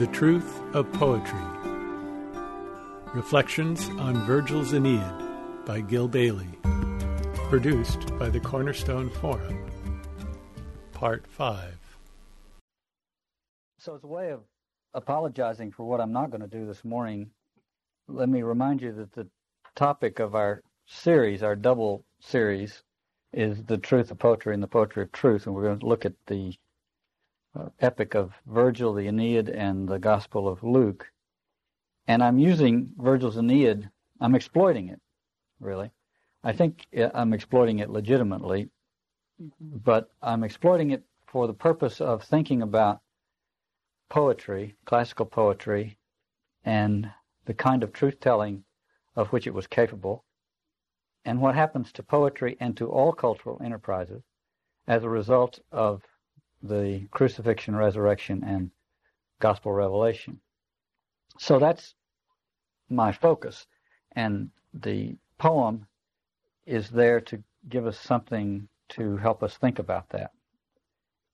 The Truth of Poetry Reflections on Virgil's Aeneid by Gil Bailie. Produced by the Cornerstone Forum. Part 5. So, as a way of apologizing for what I'm not going to do this morning, let me remind you that the topic of our series, our double series, is the truth of poetry and the poetry of truth, and we're going to look at the epic of Virgil, the Aeneid, and the Gospel of Luke. And I'm using Virgil's Aeneid, I'm exploiting it, really. I think uh, I'm exploiting it legitimately, but I'm exploiting it for the purpose of thinking about poetry, classical poetry, and the kind of truth telling of which it was capable, and what happens to poetry and to all cultural enterprises as a result of the crucifixion, resurrection, and gospel revelation. So that's my focus. And the poem is there to give us something to help us think about that.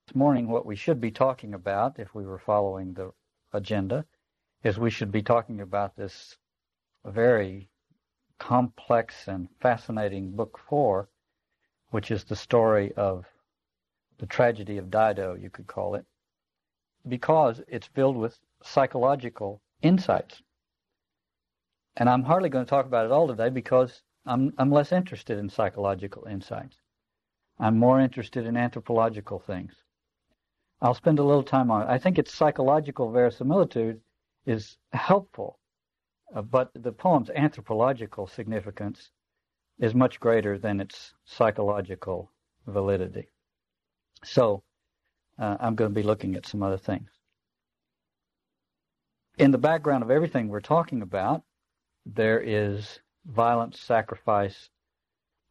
This morning, what we should be talking about, if we were following the agenda, is we should be talking about this very complex and fascinating book four, which is the story of the tragedy of Dido, you could call it, because it's filled with psychological insights. And I'm hardly going to talk about it all today because I'm, I'm less interested in psychological insights. I'm more interested in anthropological things. I'll spend a little time on it. I think its psychological verisimilitude is helpful, uh, but the poem's anthropological significance is much greater than its psychological validity. So uh, I'm going to be looking at some other things. In the background of everything we're talking about, there is violence, sacrifice,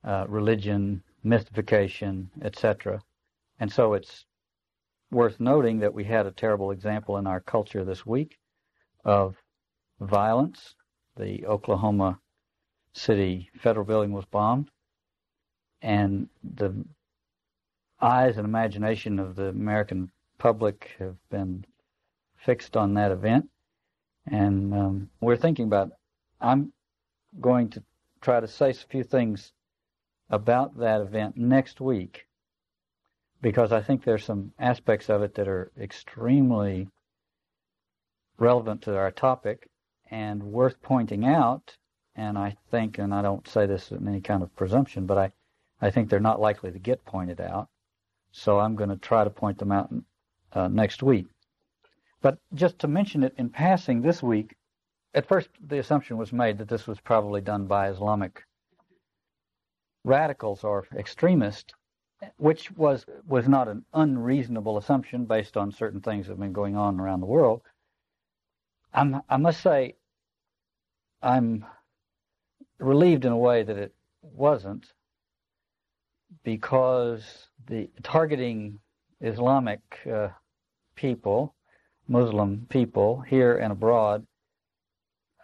uh, religion, mystification, etc. And so it's worth noting that we had a terrible example in our culture this week of violence. The Oklahoma City federal building was bombed, and the eyes and imagination of the American public have been fixed on that event. And um, we're thinking about, I'm going to try to say a few things about that event next week because I think there's some aspects of it that are extremely relevant to our topic and worth pointing out. And I think, and I don't say this in any kind of presumption, but I, I think they're not likely to get pointed out. So I'm going to try to point them out uh, next week. But just to mention it in passing this week, at first the assumption was made that this was probably done by Islamic radicals or extremists, which was was not an unreasonable assumption based on certain things that have been going on around the world. I'm, I must say, I'm relieved in a way that it wasn't, because the targeting Islamic uh, people, Muslim people here and abroad,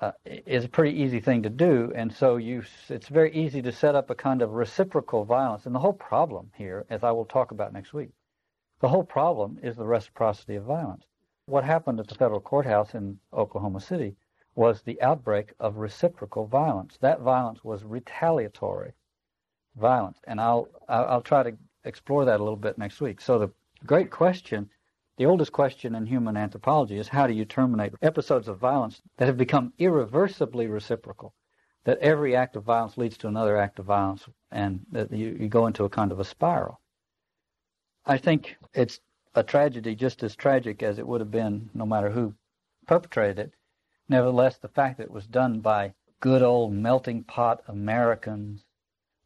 uh, is a pretty easy thing to do, and so you, it's very easy to set up a kind of reciprocal violence. And the whole problem here, as I will talk about next week, the whole problem is the reciprocity of violence. What happened at the federal courthouse in Oklahoma City was the outbreak of reciprocal violence. That violence was retaliatory violence, and I'll I'll try to explore that a little bit next week. So the great question, the oldest question in human anthropology is how do you terminate episodes of violence that have become irreversibly reciprocal? That every act of violence leads to another act of violence, and that you, you go into a kind of a spiral. I think it's a tragedy just as tragic as it would have been no matter who perpetrated it. Nevertheless, the fact that it was done by good old melting pot Americans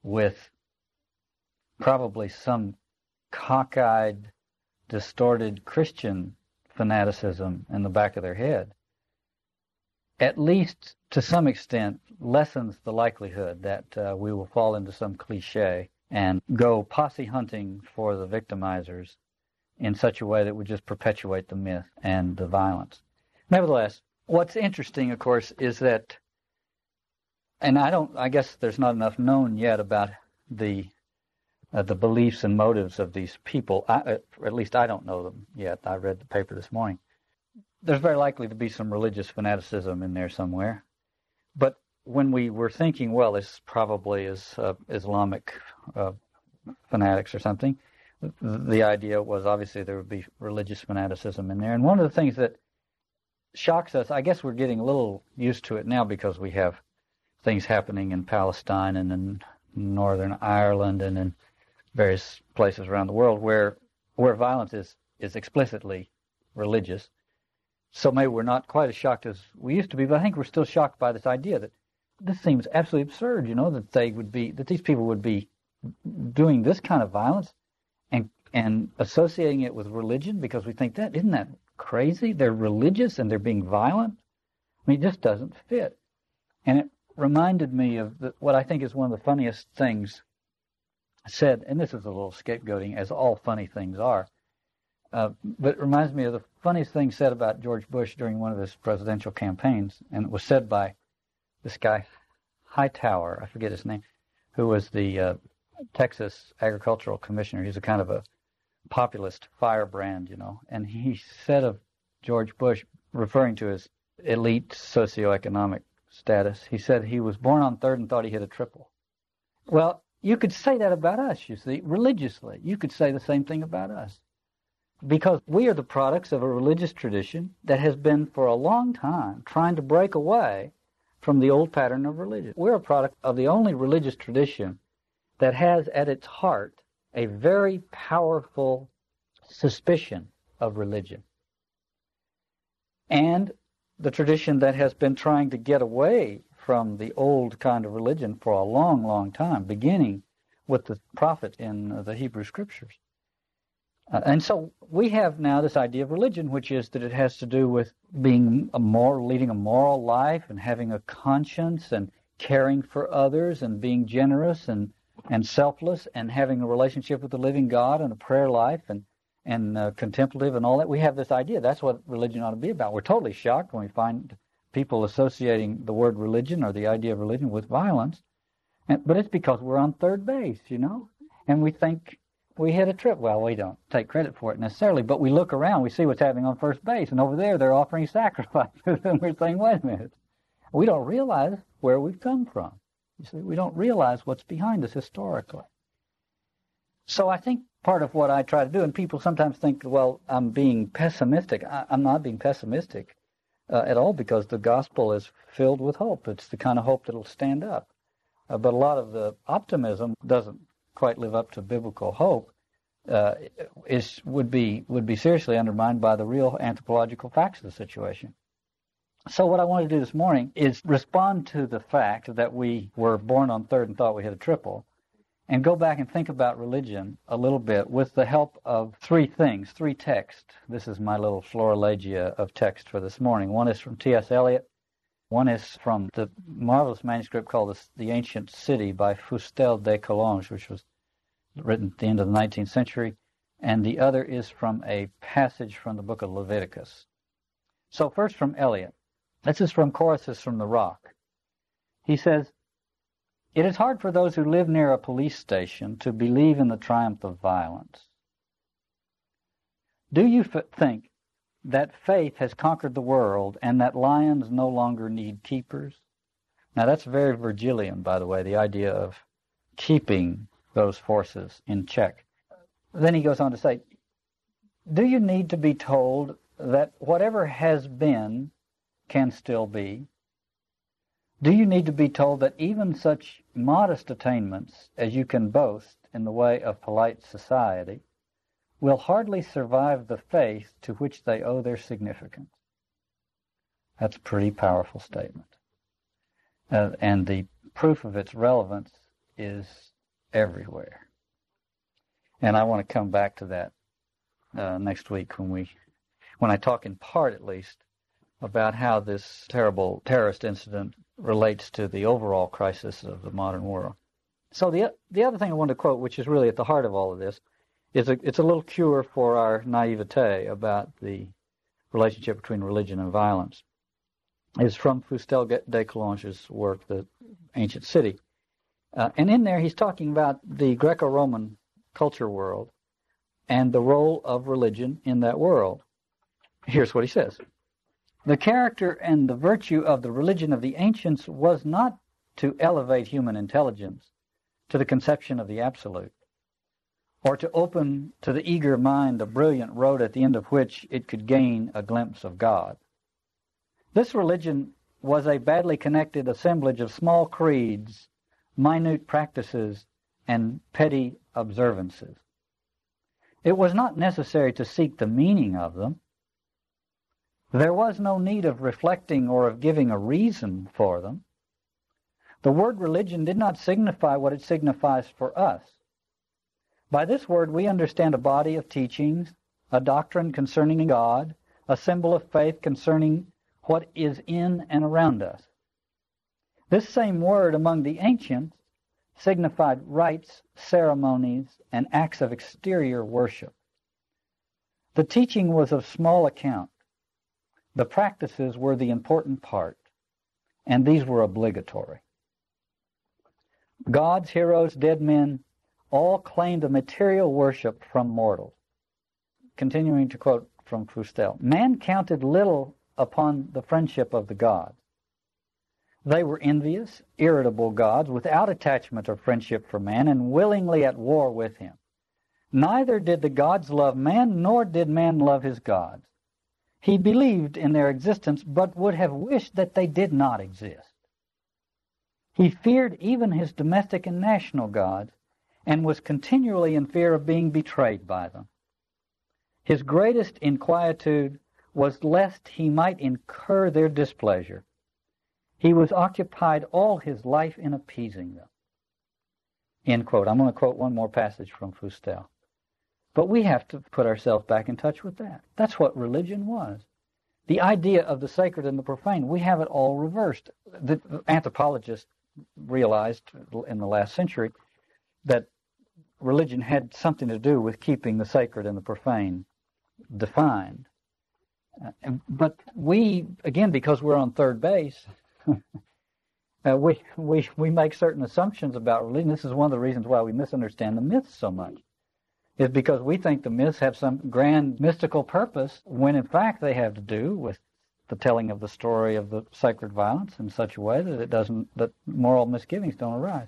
with probably some cockeyed, distorted Christian fanaticism in the back of their head, at least to some extent lessens the likelihood that uh, we will fall into some cliche and go posse hunting for the victimizers in such a way that would just perpetuate the myth and the violence. Nevertheless, what's interesting, of course, is that and I don't. I guess there's not enough known yet about the uh, the beliefs and motives of these people. I, uh, at least I don't know them yet. I read the paper this morning, there's very likely to be some religious fanaticism in there somewhere. But when we were thinking, well, this probably is uh, Islamic uh, fanatics or something, the idea was obviously there would be religious fanaticism in there. And one of the things that shocks us, I guess we're getting a little used to it now because we have things happening in Palestine and in Northern Ireland and in various places around the world where where violence is, is explicitly religious. So maybe we're not quite as shocked as we used to be, but I think we're still shocked by this idea that this seems absolutely absurd, you know, that they would be that these people would be doing this kind of violence and and associating it with religion because we think that isn't that crazy? They're religious and they're being violent. I mean, it just doesn't fit. And it reminded me of the, what I think is one of the funniest things said, and this is a little scapegoating, as all funny things are. Uh, but it reminds me of the funniest thing said about George Bush during one of his presidential campaigns, and it was said by this guy Hightower, I forget his name, who was the uh, Texas agricultural commissioner. He's a kind of a populist firebrand, you know. And he said of George Bush, referring to his elite socioeconomic status, he said he was born on third and thought he hit a triple. Well, you could say that about us, you see, religiously. You could say the same thing about us. Because we are the products of a religious tradition that has been for a long time trying to break away from the old pattern of religion. We're a product of the only religious tradition that has at its heart a very powerful suspicion of religion. And the tradition that has been trying to get away from the old kind of religion for a long, long time, beginning with the prophet in the Hebrew Scriptures. Uh, and so we have now this idea of religion, which is that it has to do with being a moral, leading a moral life and having a conscience and caring for others and being generous and and selfless and having a relationship with the living God and a prayer life and and uh, contemplative and all that. We have this idea that's what religion ought to be about. We're totally shocked when we find people associating the word religion or the idea of religion with violence, and, but it's because we're on third base, you know, and we think we hit a trip. Well, we don't take credit for it necessarily, but we look around, we see what's happening on first base, and over there they're offering sacrifices, and we're saying, wait a minute, we don't realize where we've come from. You see, we don't realize what's behind us historically. So I think part of what I try to do, and people sometimes think, well, I'm being pessimistic. I, am not being pessimistic uh, at all because the gospel is filled with hope. It's the kind of hope that'll stand up. Uh, but a lot of the optimism doesn't quite live up to biblical hope. Uh, is would be would be seriously undermined by the real anthropological facts of the situation. So what I want to do this morning is respond to the fact that we were born on third and thought we had a triple, and go back and think about religion a little bit with the help of three things, three texts. This is my little florilegia of text for this morning. One is from T.S. Eliot. One is from the marvelous manuscript called The Ancient City by Fustel de Coulanges, which was written at the end of the 19th century. And the other is from a passage from the book of Leviticus. So first from Eliot. This is from Choruses from the Rock. He says, It is hard for those who live near a police station to believe in the triumph of violence. Do you f- think that faith has conquered the world and that lions no longer need keepers? Now that's very Virgilian, by the way, the idea of keeping those forces in check. Then he goes on to say, Do you need to be told that whatever has been can still be? Do you need to be told that even such modest attainments as you can boast in the way of polite society will hardly survive the faith to which they owe their significance? That's a pretty powerful statement. Uh, and the proof of its relevance is everywhere. And I want to come back to that uh, next week when we, when I talk in part at least about how this terrible terrorist incident relates to the overall crisis of the modern world. So the the other thing I want to quote, which is really at the heart of all of this, is a, it's a little cure for our naivete about the relationship between religion and violence. Is from Fustel de Coulanges' work, The Ancient City. Uh, and in there, he's talking about the Greco Roman culture world and the role of religion in that world. Here's what he says The character and the virtue of the religion of the ancients was not to elevate human intelligence to the conception of the absolute, or to open to the eager mind a brilliant road at the end of which it could gain a glimpse of God. This religion was a badly connected assemblage of small creeds, minute practices, and petty observances. It was not necessary to seek the meaning of them. There was no need of reflecting or of giving a reason for them. The word religion did not signify what it signifies for us. By this word we understand a body of teachings, a doctrine concerning God, a symbol of faith concerning what is in and around us. This same word among the ancients signified rites, ceremonies, and acts of exterior worship. The teaching was of small account. The practices were the important part, and these were obligatory. Gods, heroes, dead men all claimed a material worship from mortals. Continuing to quote from Fustel, man counted little upon the friendship of the gods. They were envious, irritable gods, without attachment or friendship for man, and willingly at war with him. Neither did the gods love man, nor did man love his gods. He believed in their existence, but would have wished that they did not exist. He feared even his domestic and national gods, and was continually in fear of being betrayed by them. His greatest inquietude was lest he might incur their displeasure. He was occupied all his life in appeasing them. End quote. I'm going to quote one more passage from Fustel. But we have to put ourselves back in touch with that. That's what religion was. The idea of the sacred and the profane, we have it all reversed. The anthropologists realized in the last century that religion had something to do with keeping the sacred and the profane defined. Uh, but we, again, because we're on third base, uh, we, we, we make certain assumptions about religion. This is one of the reasons why we misunderstand the myths so much, is because we think the myths have some grand mystical purpose when in fact they have to do with the telling of the story of the sacred violence in such a way that it doesn't, that moral misgivings don't arise.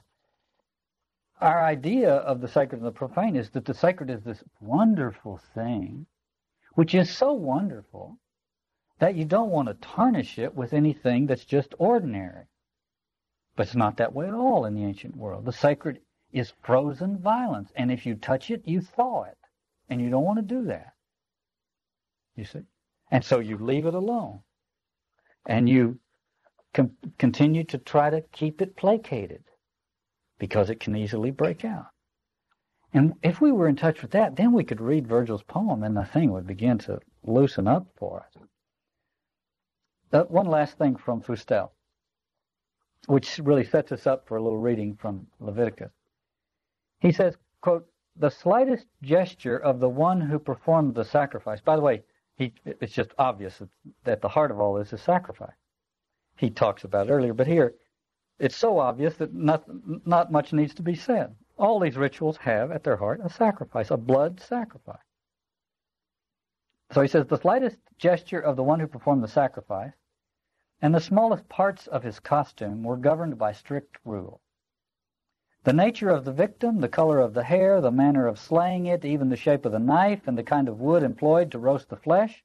Our idea of the sacred and the profane is that the sacred is this wonderful thing which is so wonderful that you don't want to tarnish it with anything that's just ordinary. But it's not that way at all in the ancient world. The sacred is frozen violence, and if you touch it, you thaw it, and you don't want to do that. You see? And so you leave it alone, and you com- continue to try to keep it placated because it can easily break out. And if we were in touch with that, then we could read Virgil's poem and the thing would begin to loosen up for us. Uh, one last thing from Fustel, which really sets us up for a little reading from Leviticus. He says, quote, the slightest gesture of the one who performed the sacrifice. By the way, he, it's just obvious that, that the heart of all this is sacrifice. He talks about it earlier, but here it's so obvious that not, not much needs to be said. All these rituals have at their heart a sacrifice, a blood sacrifice. So he says the slightest gesture of the one who performed the sacrifice and the smallest parts of his costume were governed by strict rule. The nature of the victim, the color of the hair, the manner of slaying it, even the shape of the knife and the kind of wood employed to roast the flesh,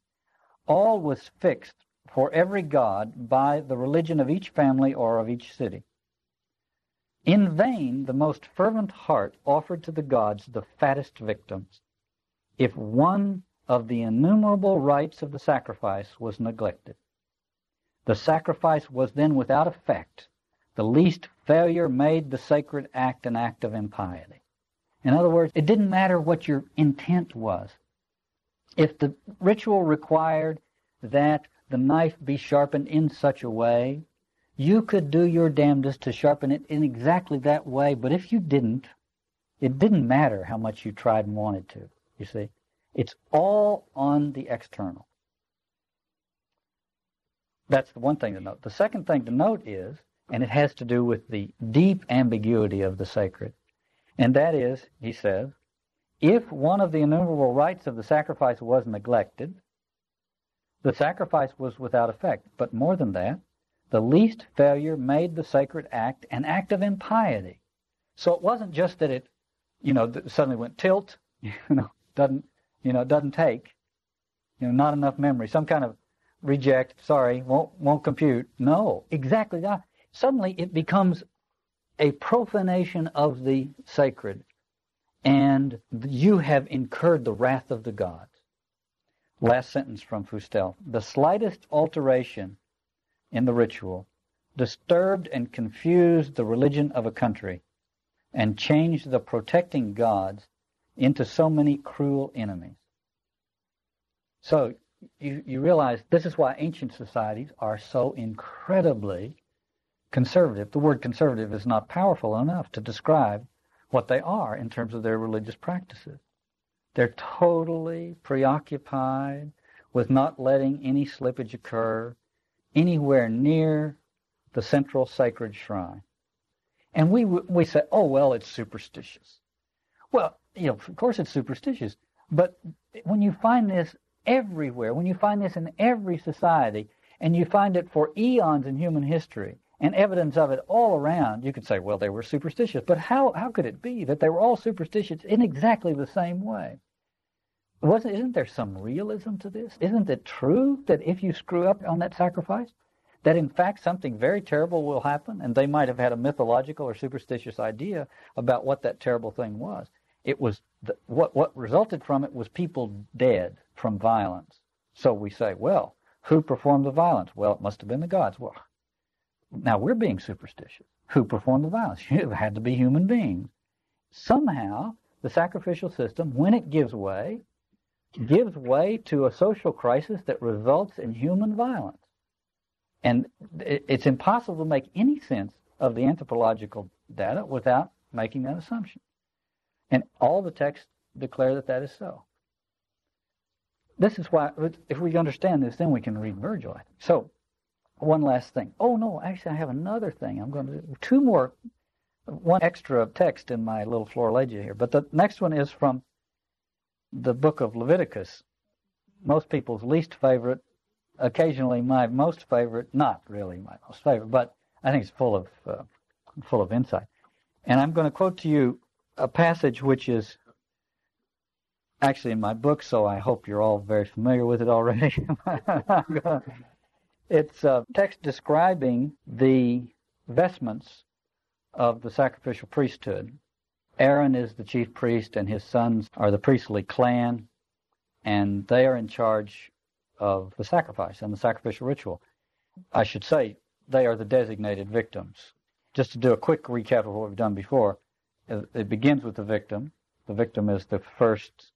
all was fixed for every god by the religion of each family or of each city. In vain the most fervent heart offered to the gods the fattest victims, if one of the innumerable rites of the sacrifice was neglected. The sacrifice was then without effect. The least failure made the sacred act an act of impiety. In other words, it didn't matter what your intent was. If the ritual required that the knife be sharpened in such a way you could do your damnedest to sharpen it in exactly that way, but if you didn't, it didn't matter how much you tried and wanted to, you see. It's all on the external. That's the one thing to note. The second thing to note is, and it has to do with the deep ambiguity of the sacred, and that is, he says, if one of the innumerable rites of the sacrifice was neglected, The sacrifice was without effect. But more than that, the least failure made the sacred act an act of impiety. So it wasn't just that it, you know, suddenly went tilt, you know, doesn't, you know, doesn't take, you know, not enough memory, some kind of reject, sorry, won't won't compute. No, exactly that. Suddenly it becomes a profanation of the sacred, and you have incurred the wrath of the gods. Last sentence from Fustel. The slightest alteration in the ritual disturbed and confused the religion of a country and changed the protecting gods into so many cruel enemies. So you, you realize this is why ancient societies are so incredibly conservative. The word conservative is not powerful enough to describe what they are in terms of their religious practices. They're totally preoccupied with not letting any slippage occur anywhere near the central sacred shrine. And we we say, oh well, it's superstitious. Well, you know, of course it's superstitious, but when you find this everywhere, when you find this in every society, and you find it for eons in human history, and evidence of it all around, you could say, well, they were superstitious. But how, how could it be that they were all superstitious in exactly the same way? Wasn't, isn't there some realism to this? Isn't it true that if you screw up on that sacrifice, that in fact something very terrible will happen? And they might have had a mythological or superstitious idea about what that terrible thing was. It was the, what what resulted from it was people dead from violence. So we say, well, who performed the violence? Well, it must have been the gods. Well, now we're being superstitious. Who performed the violence? It had to be human beings. Somehow, the sacrificial system, when it gives way, gives way to a social crisis that results in human violence. And it's impossible to make any sense of the anthropological data without making that assumption. And all the texts declare that that is so. This is why, if we understand this, then we can read Virgil. So, one last thing. Oh no, actually I have another thing. I'm going to do two more, one extra of text in my little florilegia here. But the next one is from the book of Leviticus. Most people's least favorite, occasionally my most favorite, not really my most favorite, but I think it's full of uh, full of insight. And I'm going to quote to you a passage which is actually in my book, so I hope you're all very familiar with it already. It's a text describing the vestments of the sacrificial priesthood. Aaron is the chief priest, and his sons are the priestly clan, and they are in charge of the sacrifice and the sacrificial ritual. I should say they are the designated victims. Just to do a quick recap of what we've done before, it begins with the victim. The victim is the first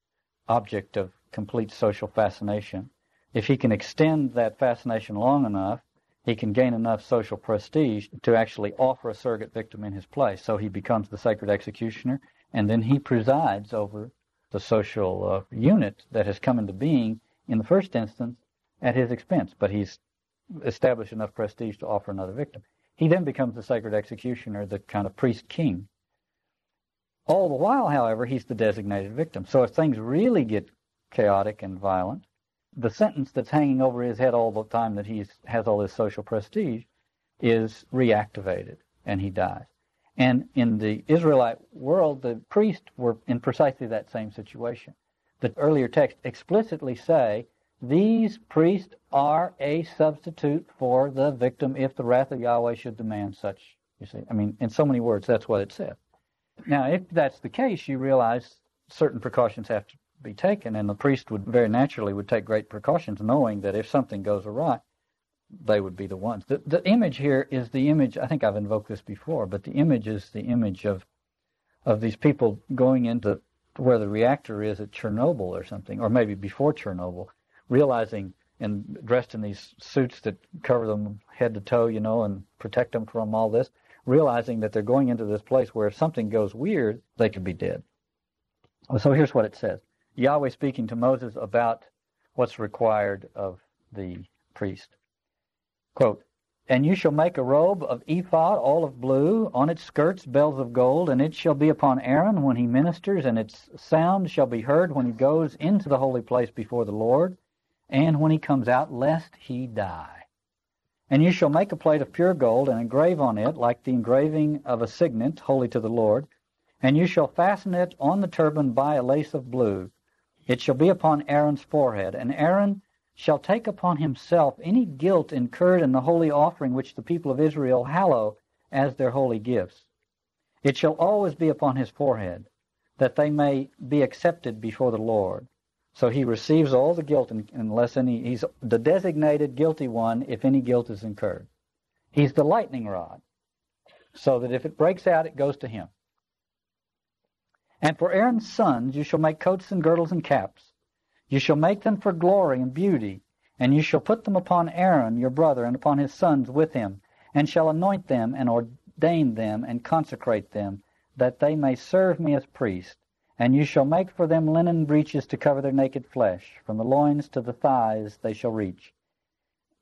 object of complete social fascination. If he can extend that fascination long enough, he can gain enough social prestige to actually offer a surrogate victim in his place. So he becomes the sacred executioner, and then he presides over the social uh, unit that has come into being in the first instance at his expense. But he's established enough prestige to offer another victim. He then becomes the sacred executioner, the kind of priest king. All the while, however, he's the designated victim. So if things really get chaotic and violent, the sentence that's hanging over his head all the time that he has all this social prestige is reactivated and he dies. And in the Israelite world, the priests were in precisely that same situation. The earlier texts explicitly say these priests are a substitute for the victim if the wrath of Yahweh should demand such. You see, I mean, in so many words, that's what it said. Now, if that's the case, you realize certain precautions have to be taken, and the priest would very naturally would take great precautions, knowing that if something goes awry, they would be the ones. The, the image here is the image. I think I've invoked this before, but the image is the image of of these people going into where the reactor is at Chernobyl or something, or maybe before Chernobyl, realizing and dressed in these suits that cover them head to toe, you know, and protect them from all this, realizing that they're going into this place where if something goes weird, they could be dead. So here's what it says. Yahweh speaking to Moses about what's required of the priest. Quote, and you shall make a robe of ephod, all of blue, on its skirts bells of gold, and it shall be upon Aaron when he ministers, and its sound shall be heard when he goes into the holy place before the Lord. and when he comes out, lest he die. And you shall make a plate of pure gold, and engrave on it, like the engraving of a signet, holy to the Lord. And you shall fasten it on the turban by a lace of blue. It shall be upon Aaron's forehead. And Aaron shall take upon himself any guilt incurred in the holy offering which the people of Israel hallow as their holy gifts. It shall always be upon his forehead, that they may be accepted before the Lord. So he receives all the guilt unless any, he's the designated guilty one if any guilt is incurred. He's the lightning rod, so that if it breaks out, it goes to him. And for Aaron's sons you shall make coats and girdles and caps. You shall make them for glory and beauty, and you shall put them upon Aaron your brother and upon his sons with him, and shall anoint them and ordain them and consecrate them, that they may serve me as priests. And you shall make for them linen breeches to cover their naked flesh. From the loins to the thighs they shall reach.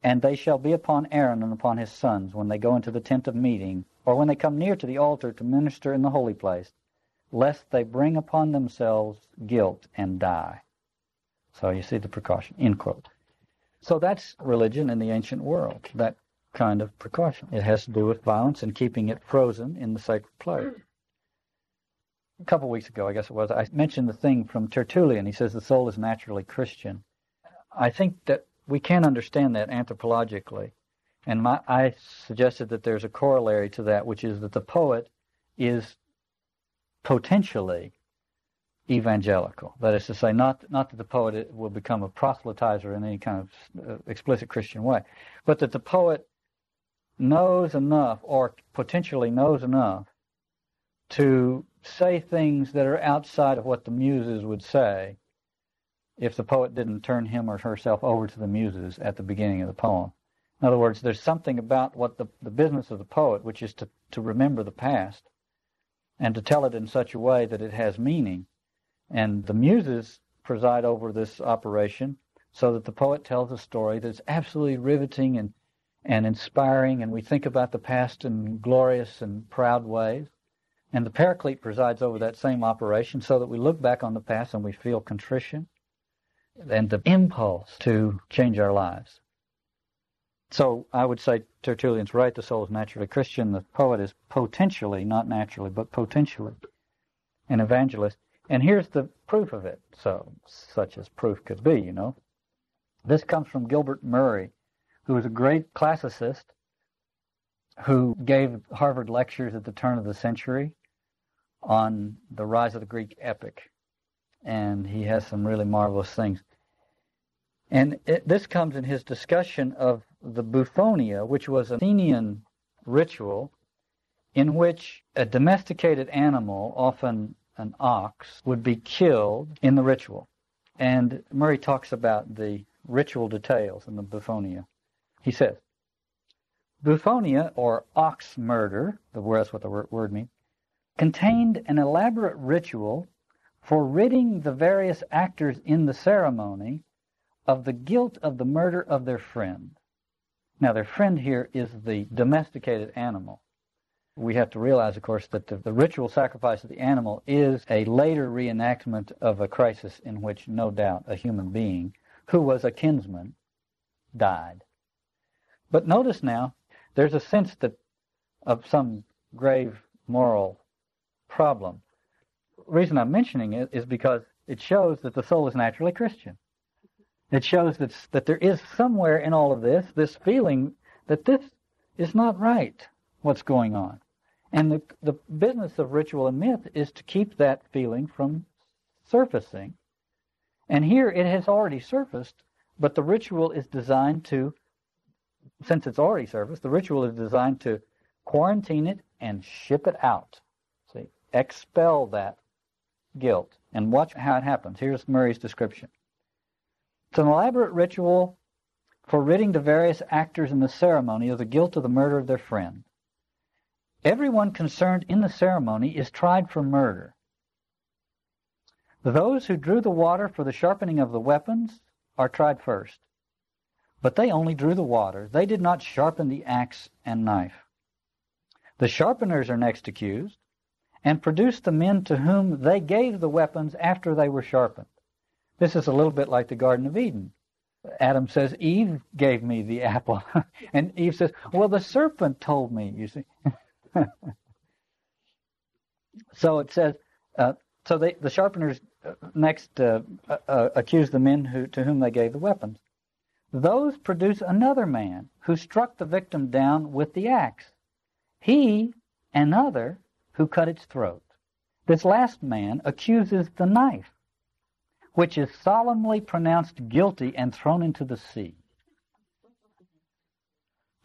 And they shall be upon Aaron and upon his sons when they go into the tent of meeting, or when they come near to the altar to minister in the holy place, lest they bring upon themselves guilt and die. So you see the precaution. End quote. So that's religion in the ancient world, that kind of precaution. It has to do with violence and keeping it frozen in the sacred place a couple of weeks ago, I guess it was, I mentioned the thing from Tertullian. He says the soul is naturally Christian. I think that we can understand that anthropologically. And my, I suggested that there's a corollary to that, which is that the poet is potentially evangelical. That is to say, not, not that the poet will become a proselytizer in any kind of uh, explicit Christian way, but that the poet knows enough or potentially knows enough to say things that are outside of what the muses would say if the poet didn't turn him or herself over to the muses at the beginning of the poem. In other words, there's something about what the, the business of the poet, which is to, to remember the past and to tell it in such a way that it has meaning. And the muses preside over this operation so that the poet tells a story that's absolutely riveting and, and inspiring, and we think about the past in glorious and proud ways. And the Paraclete presides over that same operation so that we look back on the past and we feel contrition and the impulse to change our lives. So I would say Tertullian's right, the soul is naturally Christian. The poet is potentially, not naturally, but potentially an evangelist. And here's the proof of it, so such as proof could be, you know. This comes from Gilbert Murray, who was a great classicist who gave Harvard lectures at the turn of the century on the rise of the Greek epic. And he has some really marvelous things. And it, this comes in his discussion of the bouphonia, which was an Athenian ritual in which a domesticated animal, often an ox, would be killed in the ritual. And Murray talks about the ritual details in the bouphonia. He says, Bouphonia, or ox murder, the that's what the word means, contained an elaborate ritual for ridding the various actors in the ceremony of the guilt of the murder of their friend. Now, their friend here is the domesticated animal. We have to realize, of course, that the, the, ritual sacrifice of the animal is a later reenactment of a crisis in which, no doubt, a human being who was a kinsman died. But notice now, there's a sense that of some grave moral problem. The reason I'm mentioning it is because it shows that the soul is naturally Christian. It shows that, that there is somewhere in all of this, this feeling that this is not right, what's going on. And the, the business of ritual and myth is to keep that feeling from surfacing. And here it has already surfaced, but the ritual is designed to, since it's already surfaced, the ritual is designed to quarantine it and ship it out See, expel that guilt. And watch how it happens. Here's Murray's description. It's an elaborate ritual for ridding the various actors in the ceremony of the guilt of the murder of their friend. Everyone concerned in the ceremony is tried for murder. Those who drew the water for the sharpening of the weapons are tried first. But they only drew the water. They did not sharpen the axe and knife. The sharpeners are next accused and produce the men to whom they gave the weapons after they were sharpened. This is a little bit like the Garden of Eden. Adam says, Eve gave me the apple. and Eve says, well, the serpent told me, you see. so it says, uh, so they, the sharpeners uh, next uh, uh, uh, accuse the men who, to whom they gave the weapons. Those produce another man who struck the victim down with the axe. He, another, who cut its throat. This last man accuses the knife, which is solemnly pronounced guilty and thrown into the sea.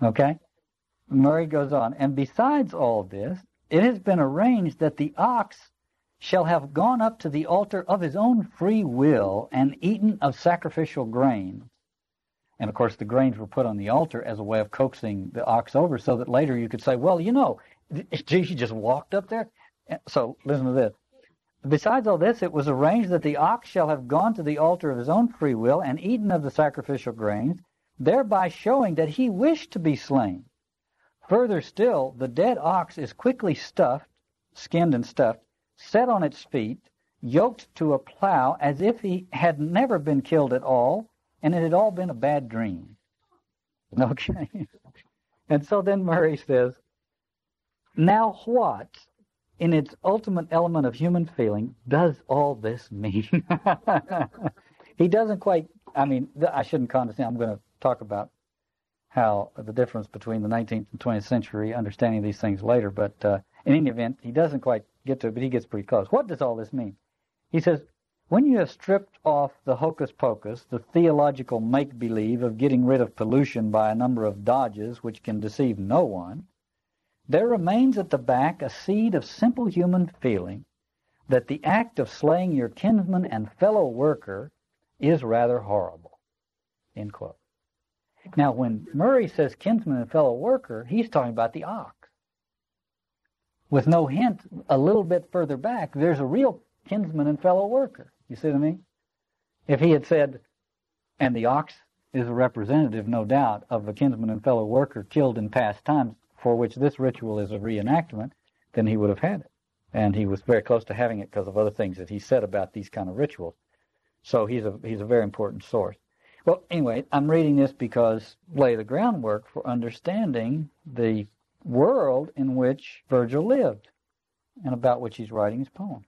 Okay? Murray goes on, and besides all this, it has been arranged that the ox shall have gone up to the altar of his own free will and eaten of sacrificial grain. And of course, the grains were put on the altar as a way of coaxing the ox over so that later you could say, well, you know, he just walked up there. So listen to this. Besides all this, it was arranged that the ox shall have gone to the altar of his own free will and eaten of the sacrificial grains, thereby showing that he wished to be slain. Further still, the dead ox is quickly stuffed, skinned and stuffed, set on its feet, yoked to a plow as if he had never been killed at all, and it had all been a bad dream. Okay? and so then Murray says, now what, in its ultimate element of human feeling, does all this mean? he doesn't quite, I mean, I shouldn't condescend. I'm going to talk about how the difference between the 19th and 20th century, understanding these things later, but uh, in any event, he doesn't quite get to it, but he gets pretty close. What does all this mean? He says, when you have stripped off the hocus pocus, the theological make believe of getting rid of pollution by a number of dodges which can deceive no one, there remains at the back a seed of simple human feeling that the act of slaying your kinsman and fellow worker is rather horrible. End quote. Now, when Murray says kinsman and fellow worker, he's talking about the ox with no hint a little bit further back, there's a real kinsman and fellow worker. You see what I mean? If he had said, and the ox is a representative, no doubt, of a kinsman and fellow worker killed in past times, for which this ritual is a reenactment, then he would have had it. And he was very close to having it because of other things that he said about these kind of rituals. So he's a he's a very important source. Well, anyway, I'm reading this because lay the groundwork for understanding the world in which Virgil lived and about which he's writing his poem.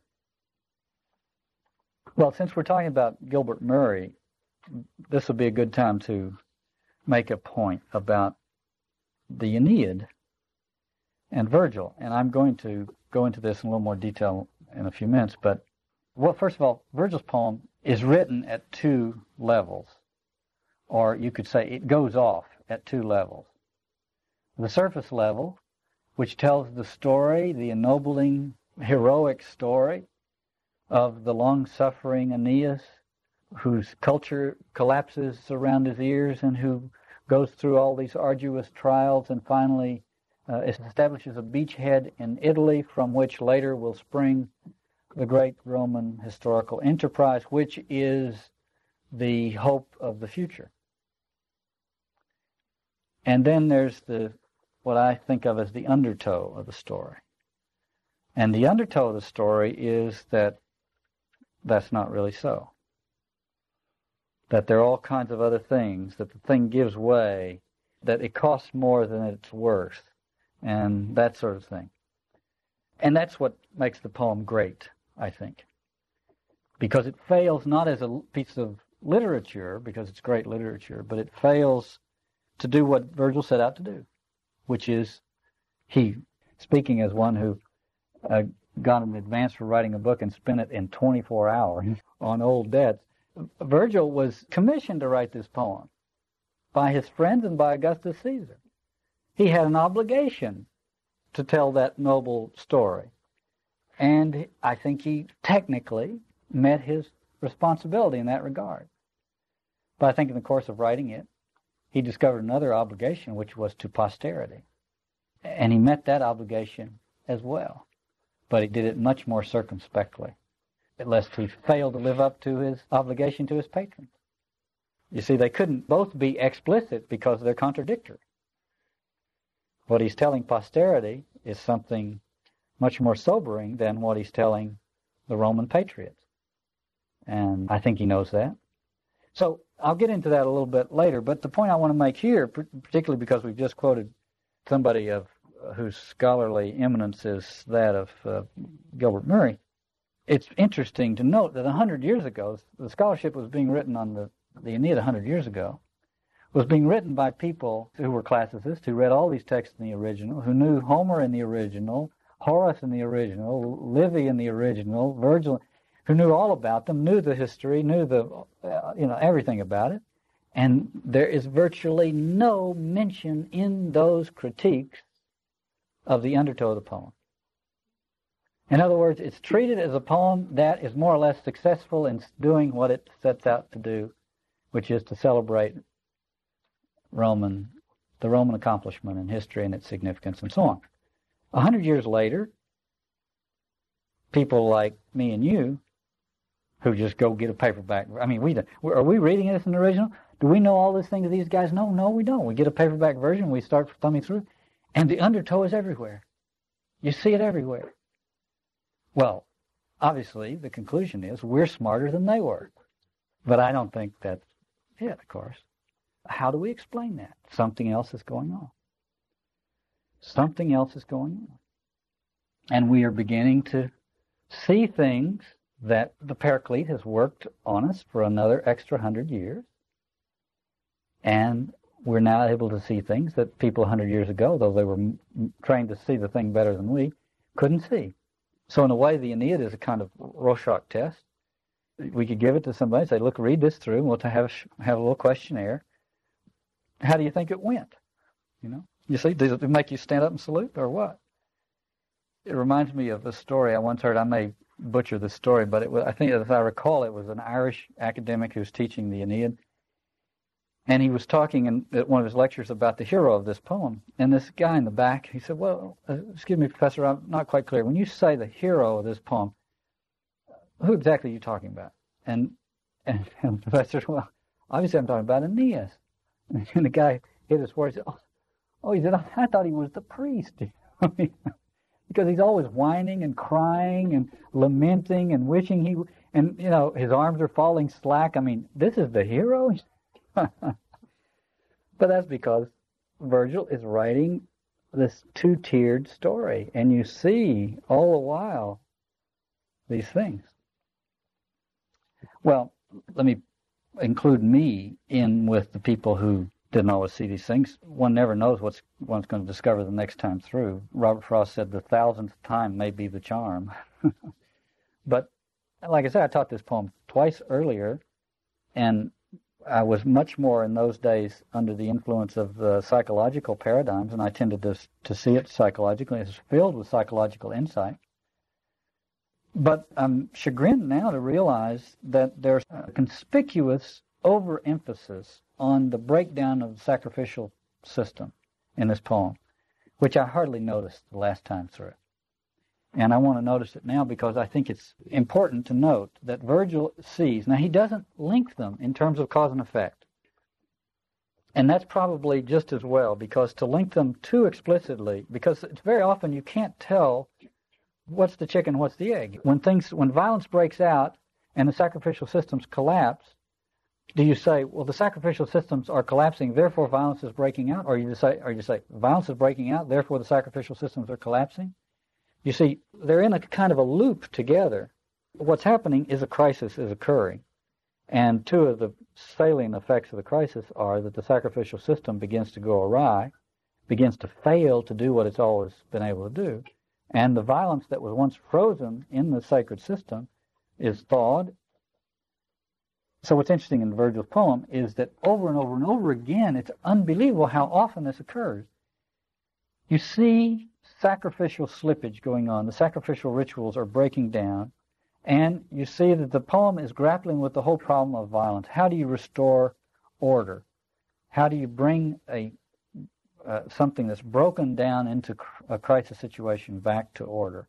Well, since we're talking about Gilbert Murray, this would be a good time to make a point about the Aeneid and Virgil. And I'm going to go into this in a little more detail in a few minutes. But, well, first of all, Virgil's poem is written at two levels. Or you could say it goes off at two levels the surface level, which tells the story, the ennobling, heroic story of the long-suffering Aeneas, whose culture collapses around his ears and who goes through all these arduous trials and finally uh, establishes a beachhead in Italy from which later will spring the great Roman historical enterprise, which is the hope of the future. And then there's the what I think of as the undertow of the story. And the undertow of the story is that that's not really so. That there are all kinds of other things, that the thing gives way, that it costs more than it's worth, and that sort of thing. And that's what makes the poem great, I think. Because it fails not as a piece of literature, because it's great literature, but it fails to do what Virgil set out to do which is he, speaking as one who uh, got an advance for writing a book and spent it in 24 hours on old debts. Virgil was commissioned to write this poem by his friends and by Augustus Caesar. He had an obligation to tell that noble story. And I think he technically met his responsibility in that regard. But I think in the course of writing it, he discovered another obligation, which was to posterity. And he met that obligation as well. But he did it much more circumspectly, lest he fail to live up to his obligation to his patrons. You see, they couldn't both be explicit because they're contradictory. What he's telling posterity is something much more sobering than what he's telling the Roman patriots. And I think he knows that. So I'll get into that a little bit later. But the point I want to make here, particularly because we've just quoted somebody of whose scholarly eminence is that of uh, Gilbert Murray, it's interesting to note that 100 years ago, the scholarship was being written on the, the Aeneid 100 years ago, was being written by people who were classicists, who read all these texts in the original, who knew Homer in the original, Horace in the original, Livy in the original, Virgil, who knew all about them, knew the history, knew the, uh, you know, everything about it. And there is virtually no mention in those critiques of the undertow of the poem. In other words, it's treated as a poem that is more or less successful in doing what it sets out to do, which is to celebrate Roman, the Roman accomplishment in history and its significance and so on. A hundred years later, people like me and you, who just go get a paperback. I mean, we are we reading this in the original? Do we know all these things these guys know? No, we don't. We get a paperback version, we start thumbing through, and the undertow is everywhere. You see it everywhere. Well, obviously, the conclusion is we're smarter than they were. But I don't think that's it, of course. How do we explain that? Something else is going on. Something else is going on. And we are beginning to see things that the Paraclete has worked on us for another extra hundred years. And we're now able to see things that people 100 years ago, though they were trained to see the thing better than we, couldn't see. So in a way, the Aeneid is a kind of Rorschach test. We could give it to somebody, and say, "Look, read this through, and we'll have have a little questionnaire. How do you think it went? You know, you see, does it make you stand up and salute, or what?" It reminds me of a story I once heard. I may butcher the story, but it was, I think, as I recall, it was an Irish academic who was teaching the Aeneid and he was talking in at one of his lectures about the hero of this poem. And this guy in the back, he said, "Well, uh, excuse me, Professor, I'm not quite clear. When you say the hero of this poem, who exactly are you talking about?" And and, and the professor said, "Well, obviously I'm talking about Aeneas." And the guy hit his said, "Oh, oh he said, I thought he was the priest." because he's always whining and crying and lamenting and wishing he and you know his arms are falling slack. I mean, this is the hero. but that's because Virgil is writing this two tiered story, and you see all the while these things. Well, let me include me in with the people who didn't always see these things. One never knows what one's going to discover the next time through. Robert Frost said the thousandth time may be the charm. but like I said, I taught this poem twice earlier, and I was much more in those days under the influence of the psychological paradigms, and I tended to, to see it psychologically. It's filled with psychological insight. But I'm chagrined now to realize that there's a conspicuous overemphasis on the breakdown of the sacrificial system in this poem, which I hardly noticed the last time through. And I want to notice it now because I think it's important to note that Virgil sees. Now, he doesn't link them in terms of cause and effect. And that's probably just as well because to link them too explicitly, because it's very often you can't tell what's the chicken, what's the egg. When things, when violence breaks out and the sacrificial systems collapse, do you say, well, the sacrificial systems are collapsing, therefore violence is breaking out, or you say, or you say, violence is breaking out, therefore the sacrificial systems are collapsing? You see, they're in a kind of a loop together. What's happening is a crisis is occurring. And two of the salient effects of the crisis are that the sacrificial system begins to go awry, begins to fail to do what it's always been able to do. And the violence that was once frozen in the sacred system is thawed. So what's interesting in Virgil's poem is that over and over and over again, it's unbelievable how often this occurs. You see sacrificial slippage going on. The sacrificial rituals are breaking down. And you see that the poem is grappling with the whole problem of violence. How do you restore order? How do you bring a uh, something that's broken down into a crisis situation back to order?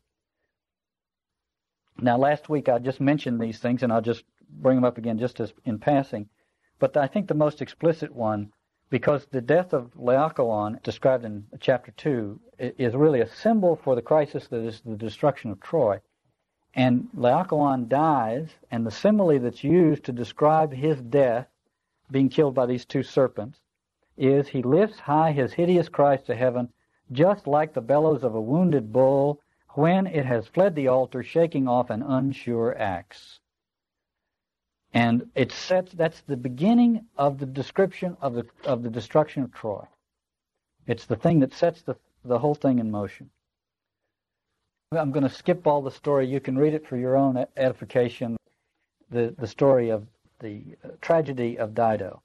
Now, last week I just mentioned these things, and I'll just bring them up again just as in passing. But I think the most explicit one because the death of Laocoon, described in chapter 2, is really a symbol for the crisis that is the destruction of Troy. And Laocoon dies, and the simile that's used to describe his death being killed by these two serpents, is he lifts high his hideous cries to heaven, just like the bellows of a wounded bull when it has fled the altar, shaking off an unsure axe. And it sets that's the beginning of the description of the of the destruction of Troy. It's the thing that sets the the whole thing in motion. I'm going to skip all the story. You can read it for your own edification. The the story of the uh, tragedy of Dido.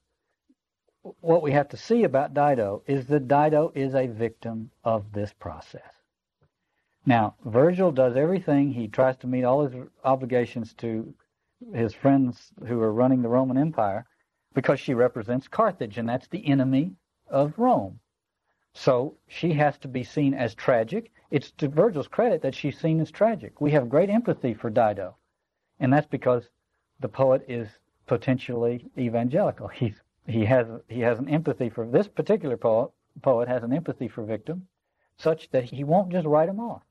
What we have to see about Dido is that Dido is a victim of this process. Now, Virgil does everything. He tries to meet all his obligations to his friends who are running the Roman Empire because she represents Carthage, and that's the enemy of Rome. So she has to be seen as tragic. It's to Virgil's credit that she's seen as tragic. We have great empathy for Dido, and that's because the poet is potentially evangelical. He's, he has he has an empathy for this particular poet. Poet has an empathy for victims, such that he won't just write them off.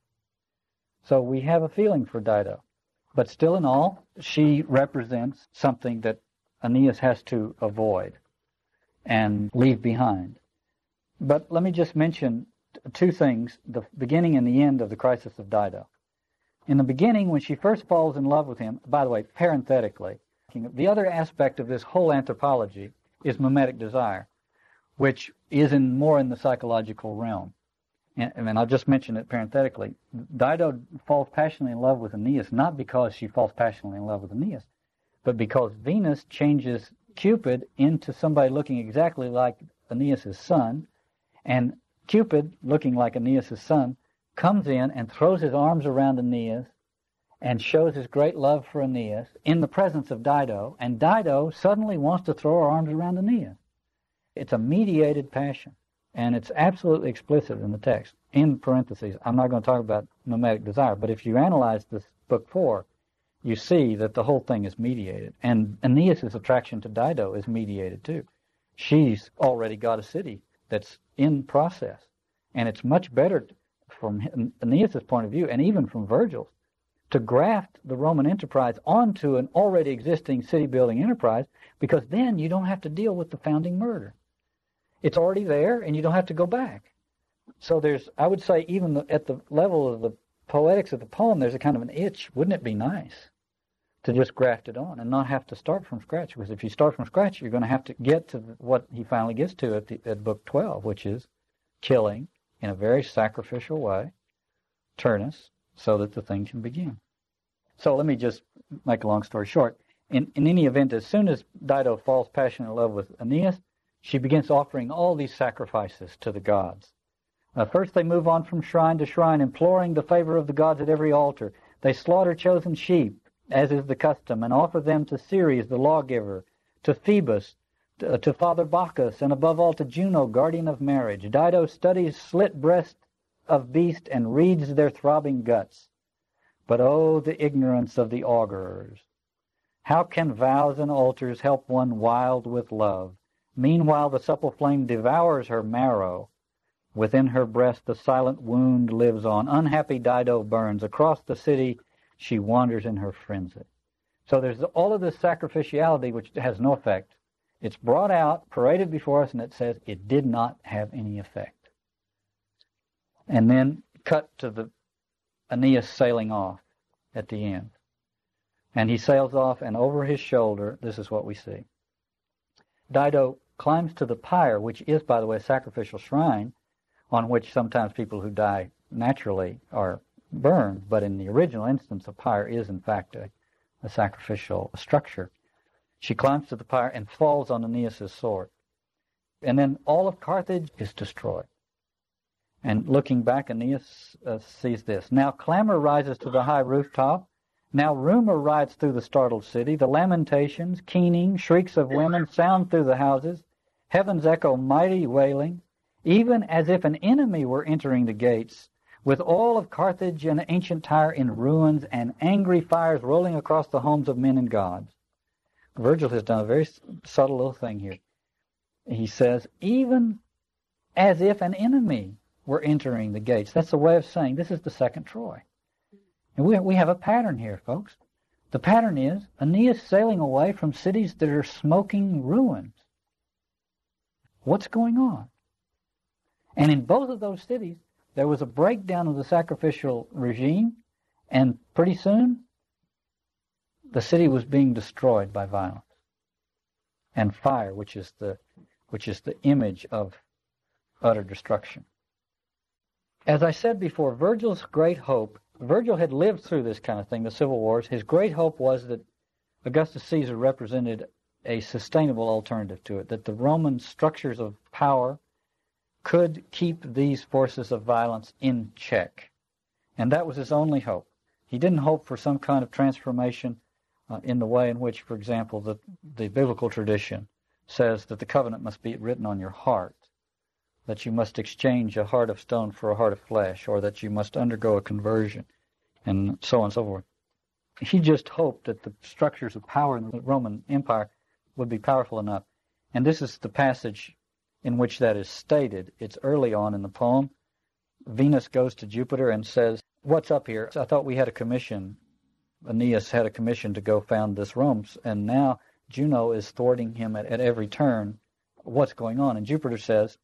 So we have a feeling for Dido. But still in all, she represents something that Aeneas has to avoid and leave behind. But let me just mention two things, the beginning and the end of the crisis of Dido. In the beginning, when she first falls in love with him, by the way, parenthetically, the other aspect of this whole anthropology is mimetic desire, which is in more in the psychological realm. And, and I'll just mention it parenthetically, Dido falls passionately in love with Aeneas not because she falls passionately in love with Aeneas, but because Venus changes Cupid into somebody looking exactly like Aeneas' son, and Cupid, looking like Aeneas' son, comes in and throws his arms around Aeneas and shows his great love for Aeneas in the presence of Dido, and Dido suddenly wants to throw her arms around Aeneas. It's a mediated passion. And it's absolutely explicit in the text. In parentheses, I'm not going to talk about mimetic desire, but if you analyze this book four, you see that the whole thing is mediated. And Aeneas' attraction to Dido is mediated too. She's already got a city that's in process. And it's much better from Aeneas' point of view, and even from Virgil's, to graft the Roman enterprise onto an already existing city building enterprise because then you don't have to deal with the founding murder. It's already there, and you don't have to go back. So there's, I would say, even at the level of the poetics of the poem, there's a kind of an itch. Wouldn't it be nice to just graft it on and not have to start from scratch? Because if you start from scratch, you're going to have to get to what he finally gets to at, the, at book 12, which is killing in a very sacrificial way Turnus so that the thing can begin. So let me just make a long story short. In, in any event, as soon as Dido falls passionately in love with Aeneas, she begins offering all these sacrifices to the gods. Uh, first, they move on from shrine to shrine, imploring the favor of the gods at every altar. They slaughter chosen sheep, as is the custom, and offer them to Ceres, the lawgiver, to Phoebus, to, uh, to Father Bacchus, and above all to Juno, guardian of marriage. Dido studies slit breast of beast and reads their throbbing guts. But oh, the ignorance of the augurers! How can vows and altars help one wild with love? Meanwhile the supple flame devours her marrow. Within her breast the silent wound lives on. Unhappy Dido burns. Across the city she wanders in her frenzy. So there's all of this sacrificiality which has no effect. It's brought out, paraded before us, and it says it did not have any effect. And then cut to the Aeneas sailing off at the end. And he sails off, and over his shoulder, this is what we see. Dido climbs to the pyre, which is, by the way, a sacrificial shrine on which sometimes people who die naturally are burned. But in the original instance, a pyre is, in fact, a, a sacrificial structure. She climbs to the pyre and falls on Aeneas' sword. And then all of Carthage is destroyed. And looking back, Aeneas uh, sees this. Now clamor rises to the high rooftop. Now rumor rides through the startled city. The lamentations, keening, shrieks of women sound through the houses. Heavens echo mighty wailing, even as if an enemy were entering the gates, with all of Carthage and ancient Tyre in ruins and angry fires rolling across the homes of men and gods. Virgil has done a very subtle little thing here. He says, even as if an enemy were entering the gates. That's a way of saying this is the second Troy. And we, we have a pattern here, folks. The pattern is Aeneas sailing away from cities that are smoking ruins What's going on? And in both of those cities, there was a breakdown of the sacrificial regime, and pretty soon, the city was being destroyed by violence and fire, which is the which is the image of utter destruction. As I said before, Virgil's great hope, Virgil had lived through this kind of thing, the civil wars. His great hope was that Augustus Caesar represented a sustainable alternative to it, that the Roman structures of power could keep these forces of violence in check. And that was his only hope. He didn't hope for some kind of transformation uh, in the way in which, for example, the, the biblical tradition says that the covenant must be written on your heart, that you must exchange a heart of stone for a heart of flesh, or that you must undergo a conversion, and so on and so forth. He just hoped that the structures of power in the Roman Empire would be powerful enough. And this is the passage in which that is stated. It's early on in the poem. Venus goes to Jupiter and says, What's up here? I thought we had a commission. Aeneas had a commission to go found this Rome, and now Juno is thwarting him at, at every turn. What's going on? And Jupiter says,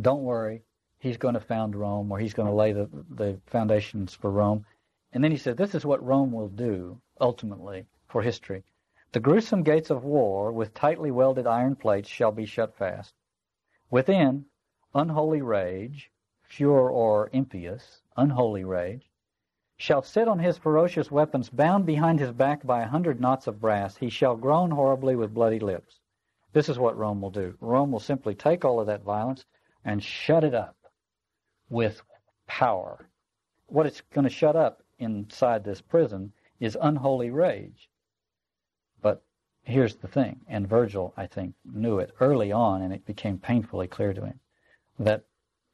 Don't worry, he's going to found Rome, or he's going to lay the, the foundations for Rome. And then he said, This is what Rome will do, ultimately, for history. The gruesome gates of war, with tightly welded iron plates, shall be shut fast. Within, unholy rage, furor impious, unholy rage, shall sit on his ferocious weapons, bound behind his back by a hundred knots of brass. He shall groan horribly with bloody lips. This is what Rome will do. Rome will simply take all of that violence and shut it up with power. What it's going to shut up inside this prison is unholy rage. But here's the thing, and Virgil, I think, knew it early on, and it became painfully clear to him that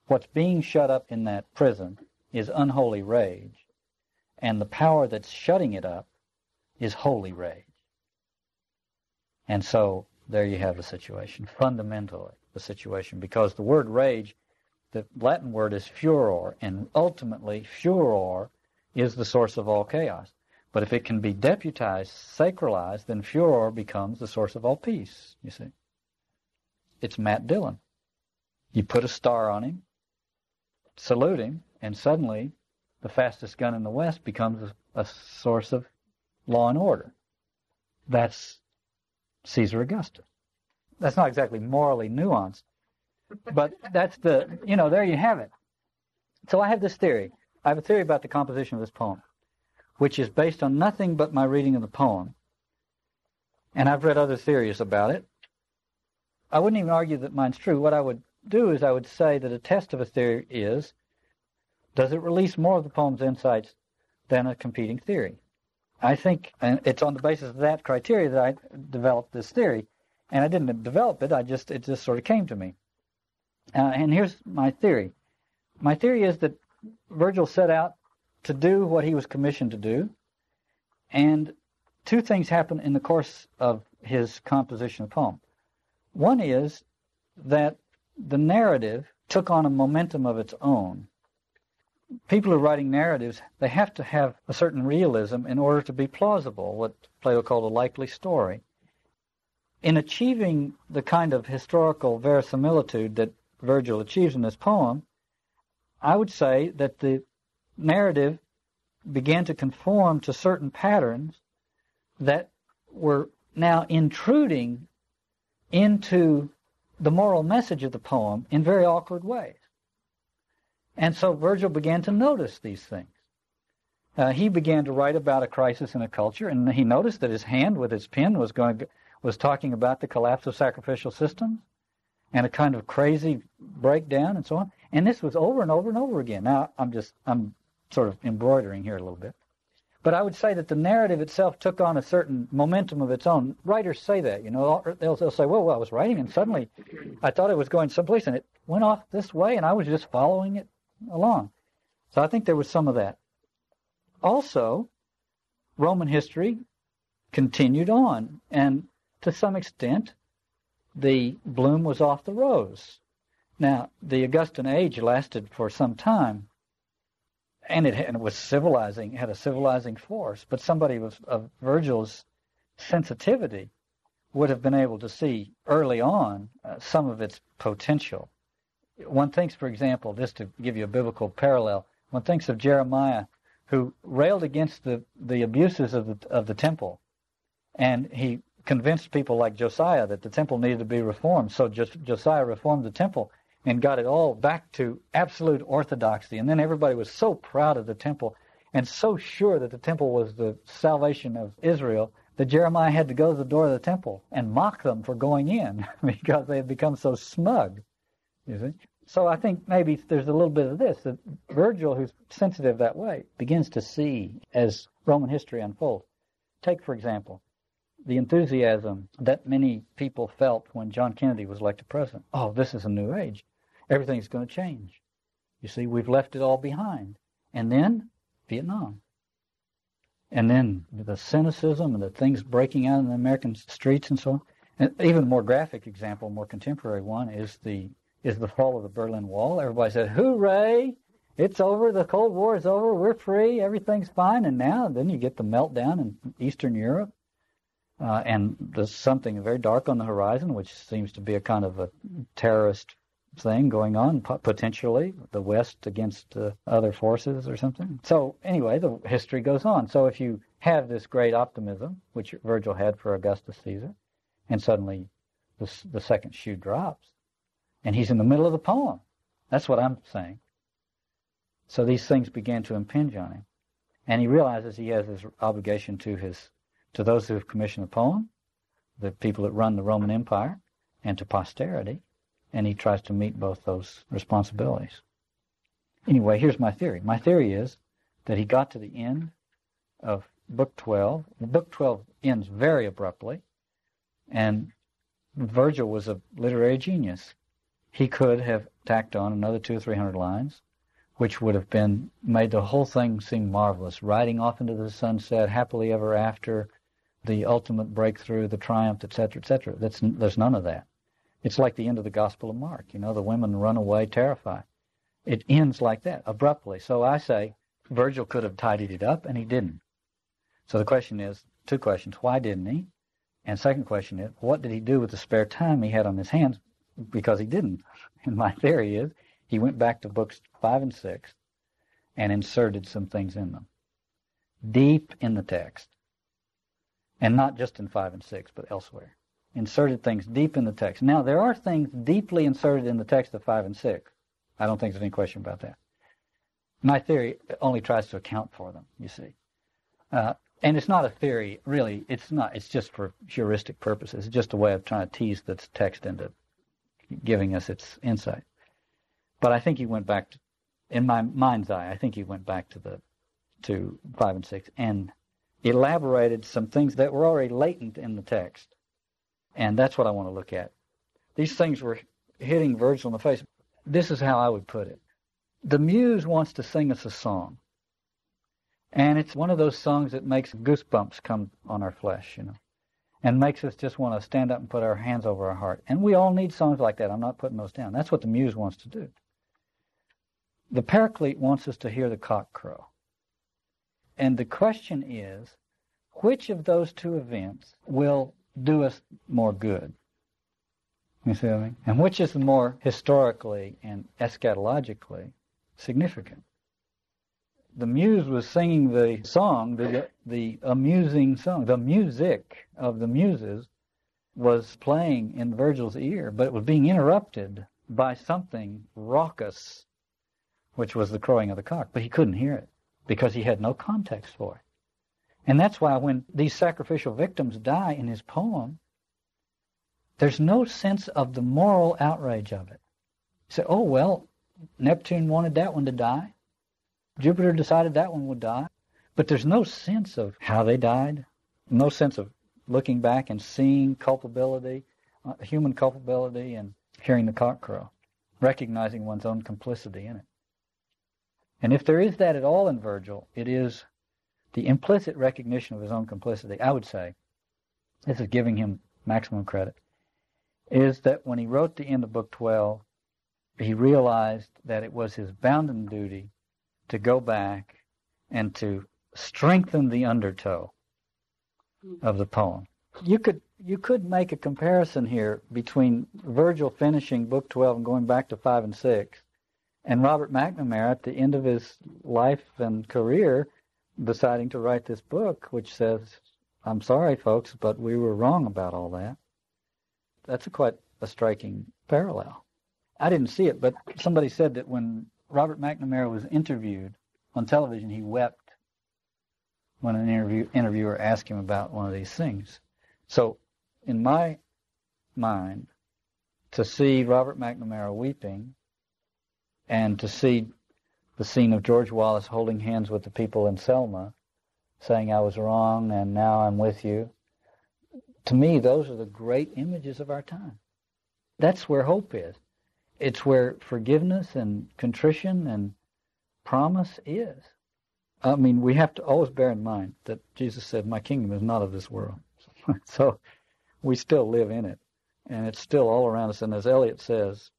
what's being shut up in that prison is unholy rage, and the power that's shutting it up is holy rage. And so there you have the situation, fundamentally the situation, because the word rage, the Latin word is furor, and ultimately furor is the source of all chaos. But if it can be deputized, sacralized, then furor becomes the source of all peace, you see. It's Matt Dillon. You put a star on him, salute him, and suddenly the fastest gun in the West becomes a, a source of law and order. That's Caesar Augustus. That's not exactly morally nuanced, but that's the, you know, there you have it. So I have this theory. I have a theory about the composition of this poem which is based on nothing but my reading of the poem. And I've read other theories about it. I wouldn't even argue that mine's true. What I would do is I would say that a test of a theory is does it release more of the poem's insights than a competing theory? I think, and it's on the basis of that criteria that I developed this theory. And I didn't develop it, I just it just sort of came to me. Uh, and here's my theory. My theory is that Virgil set out to do what he was commissioned to do. And two things happen in the course of his composition of poem. One is that the narrative took on a momentum of its own. People who are writing narratives, they have to have a certain realism in order to be plausible, what Plato called a likely story. In achieving the kind of historical verisimilitude that Virgil achieves in this poem, I would say that the narrative began to conform to certain patterns that were now intruding into the moral message of the poem in very awkward ways. And so Virgil began to notice these things. Uh, he began to write about a crisis in a culture, and he noticed that his hand with his pen was going was talking about the collapse of sacrificial systems and a kind of crazy breakdown and so on. And this was over and over and over again. Now I'm just I'm sort of embroidering here a little bit. But I would say that the narrative itself took on a certain momentum of its own. Writers say that, you know, they'll, they'll say, well, well, I was writing and suddenly I thought it was going someplace and it went off this way and I was just following it along. So I think there was some of that. Also, Roman history continued on and to some extent the bloom was off the rose. Now, the Augustan age lasted for some time, and it, and it was civilizing, had a civilizing force. But somebody with of Virgil's sensitivity would have been able to see early on uh, some of its potential. One thinks, for example, just to give you a biblical parallel, one thinks of Jeremiah, who railed against the, the abuses of the, of the temple. And he convinced people like Josiah that the temple needed to be reformed. So Josiah reformed the temple and got it all back to absolute orthodoxy. And then everybody was so proud of the temple and so sure that the temple was the salvation of Israel that Jeremiah had to go to the door of the temple and mock them for going in because they had become so smug. You see? So I think maybe there's a little bit of this that Virgil, who's sensitive that way, begins to see as Roman history unfolds. Take, for example, the enthusiasm that many people felt when John Kennedy was elected president. Oh, this is a new age. Everything's going to change. You see, we've left it all behind. And then Vietnam. And then the cynicism and the things breaking out in the American streets and so on. And even a more graphic example, more contemporary one, is the is the fall of the Berlin Wall. Everybody said, "Hooray! It's over. The Cold War is over. We're free. Everything's fine." And now, then you get the meltdown in Eastern Europe, uh, and there's something very dark on the horizon, which seems to be a kind of a terrorist thing going on potentially the west against uh, other forces or something. So anyway the history goes on. So if you have this great optimism which virgil had for augustus caesar and suddenly the, the second shoe drops and he's in the middle of the poem. That's what i'm saying. So these things began to impinge on him and he realizes he has his obligation to his to those who have commissioned the poem the people that run the roman empire and to posterity and he tries to meet both those responsibilities. Anyway, here's my theory. My theory is that he got to the end of Book 12. Book 12 ends very abruptly, and Virgil was a literary genius. He could have tacked on another two or three hundred lines, which would have been made the whole thing seem marvelous. Riding off into the sunset, happily ever after, the ultimate breakthrough, the triumph, etc., etc. That's there's none of that. It's like the end of the Gospel of Mark. You know, the women run away terrified. It ends like that, abruptly. So I say Virgil could have tidied it up, and he didn't. So the question is, two questions. Why didn't he? And second question is, what did he do with the spare time he had on his hands? Because he didn't. And my theory is, he went back to books five and six and inserted some things in them. Deep in the text. And not just in five and six, but elsewhere inserted things deep in the text. Now, there are things deeply inserted in the text of 5 and 6. I don't think there's any question about that. My theory only tries to account for them, you see. Uh, and it's not a theory, really. It's not. It's just for heuristic purposes. It's just a way of trying to tease the text into giving us its insight. But I think he went back, to, in my mind's eye, I think he went back to the to five and six and elaborated some things that were already latent in the text and that's what I want to look at. These things were hitting Virgil in the face. This is how I would put it. The muse wants to sing us a song. And it's one of those songs that makes goosebumps come on our flesh, you know, and makes us just want to stand up and put our hands over our heart. And we all need songs like that. I'm not putting those down. That's what the muse wants to do. The paraclete wants us to hear the cock crow. And the question is, which of those two events will do us more good. You see what I mean? And which is the more historically and eschatologically significant? The muse was singing the song, the, the amusing song. The music of the muses was playing in Virgil's ear, but it was being interrupted by something raucous, which was the crowing of the cock. But he couldn't hear it because he had no context for it. And that's why when these sacrificial victims die in his poem, there's no sense of the moral outrage of it. You say, oh, well, Neptune wanted that one to die. Jupiter decided that one would die. But there's no sense of how they died, no sense of looking back and seeing culpability, uh, human culpability, and hearing the cock crow, recognizing one's own complicity in it. And if there is that at all in Virgil, it is the implicit recognition of his own complicity, I would say, this is giving him maximum credit, is that when he wrote the end of Book 12, he realized that it was his bounden duty to go back and to strengthen the undertow of the poem. you could you could make a comparison here between Virgil finishing Book 12 and going back to 5 and 6, and Robert McNamara at the end of his life and career deciding to write this book, which says, "I'm sorry, folks, but we were wrong about all that." That's a quite a striking parallel. I didn't see it, but somebody said that when Robert McNamara was interviewed on television, he wept when an interview, interviewer asked him about one of these things. So, in my mind, to see Robert McNamara weeping and to see the scene of George Wallace holding hands with the people in Selma, saying, I was wrong and now I'm with you, to me, those are the great images of our time. That's where hope is. It's where forgiveness and contrition and promise is. I mean, we have to always bear in mind that Jesus said, My kingdom is not of this world. so we still live in it. And it's still all around us. And as Eliot says,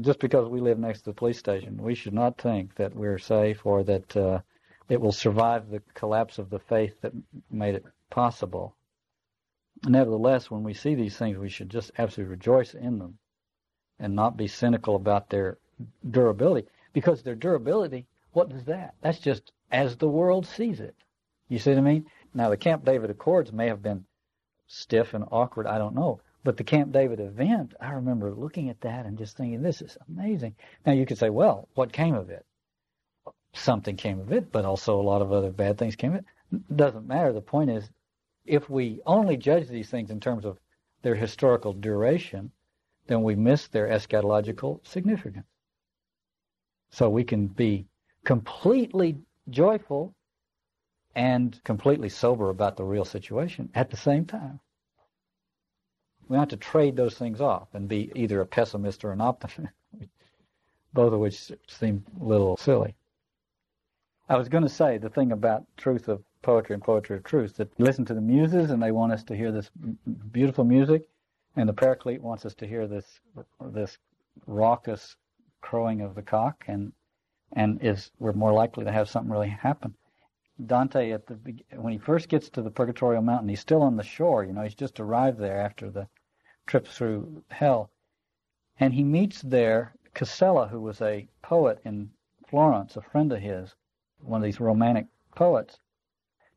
just because we live next to the police station, we should not think that we're safe or that uh, it will survive the collapse of the faith that made it possible. Nevertheless, when we see these things, we should just absolutely rejoice in them and not be cynical about their durability. Because their durability, what is that? That's just as the world sees it. You see what I mean? Now, the Camp David Accords may have been stiff and awkward, I don't know. But the Camp David event, I remember looking at that and just thinking, this is amazing. Now, you could say, well, what came of it? Something came of it, but also a lot of other bad things came of it. Doesn't matter. The point is, if we only judge these things in terms of their historical duration, then we miss their eschatological significance. So we can be completely joyful and completely sober about the real situation at the same time. We have to trade those things off and be either a pessimist or an optimist, both of which seem a little silly. I was going to say the thing about truth of poetry and poetry of truth that listen to the muses and they want us to hear this beautiful music and the Paraclete wants us to hear this this raucous crowing of the cock, and and is we're more likely to have something really happen. Dante at the when he first gets to the Purgatorial Mountain, he's still on the shore. You know, he's just arrived there after the trip through hell, and he meets there Casella, who was a poet in Florence, a friend of his, one of these romantic poets.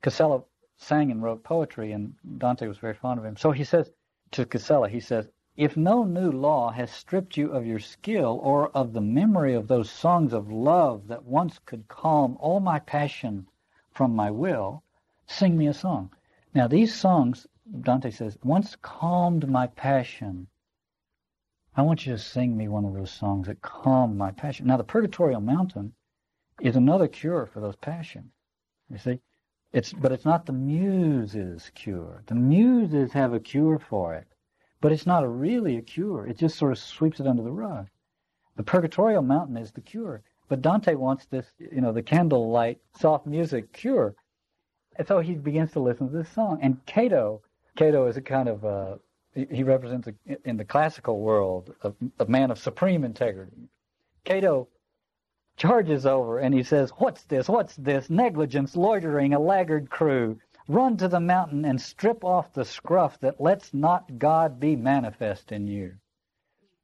Casella sang and wrote poetry, and Dante was very fond of him. So he says, to Casella, he says, if no new law has stripped you of your skill or of the memory of those songs of love that once could calm all my passion from my will, sing me a song. Now, these songs, Dante says, once calmed my passion. I want you to sing me one of those songs that calm my passion. Now, the Purgatorial Mountain is another cure for those passions. You see? It's, but it's not the muses' cure. The muses have a cure for it, but it's not a really a cure. It just sort of sweeps it under the rug. The Purgatorial Mountain is the cure, but Dante wants this, you know, the candlelight, soft music cure. And so he begins to listen to this song. And Cato, Cato is a kind of, uh, he represents, a, in the classical world, a, a man of supreme integrity. Cato charges over and he says, What's this? What's this? Negligence, loitering, a laggard crew. Run to the mountain and strip off the scruff that lets not God be manifest in you.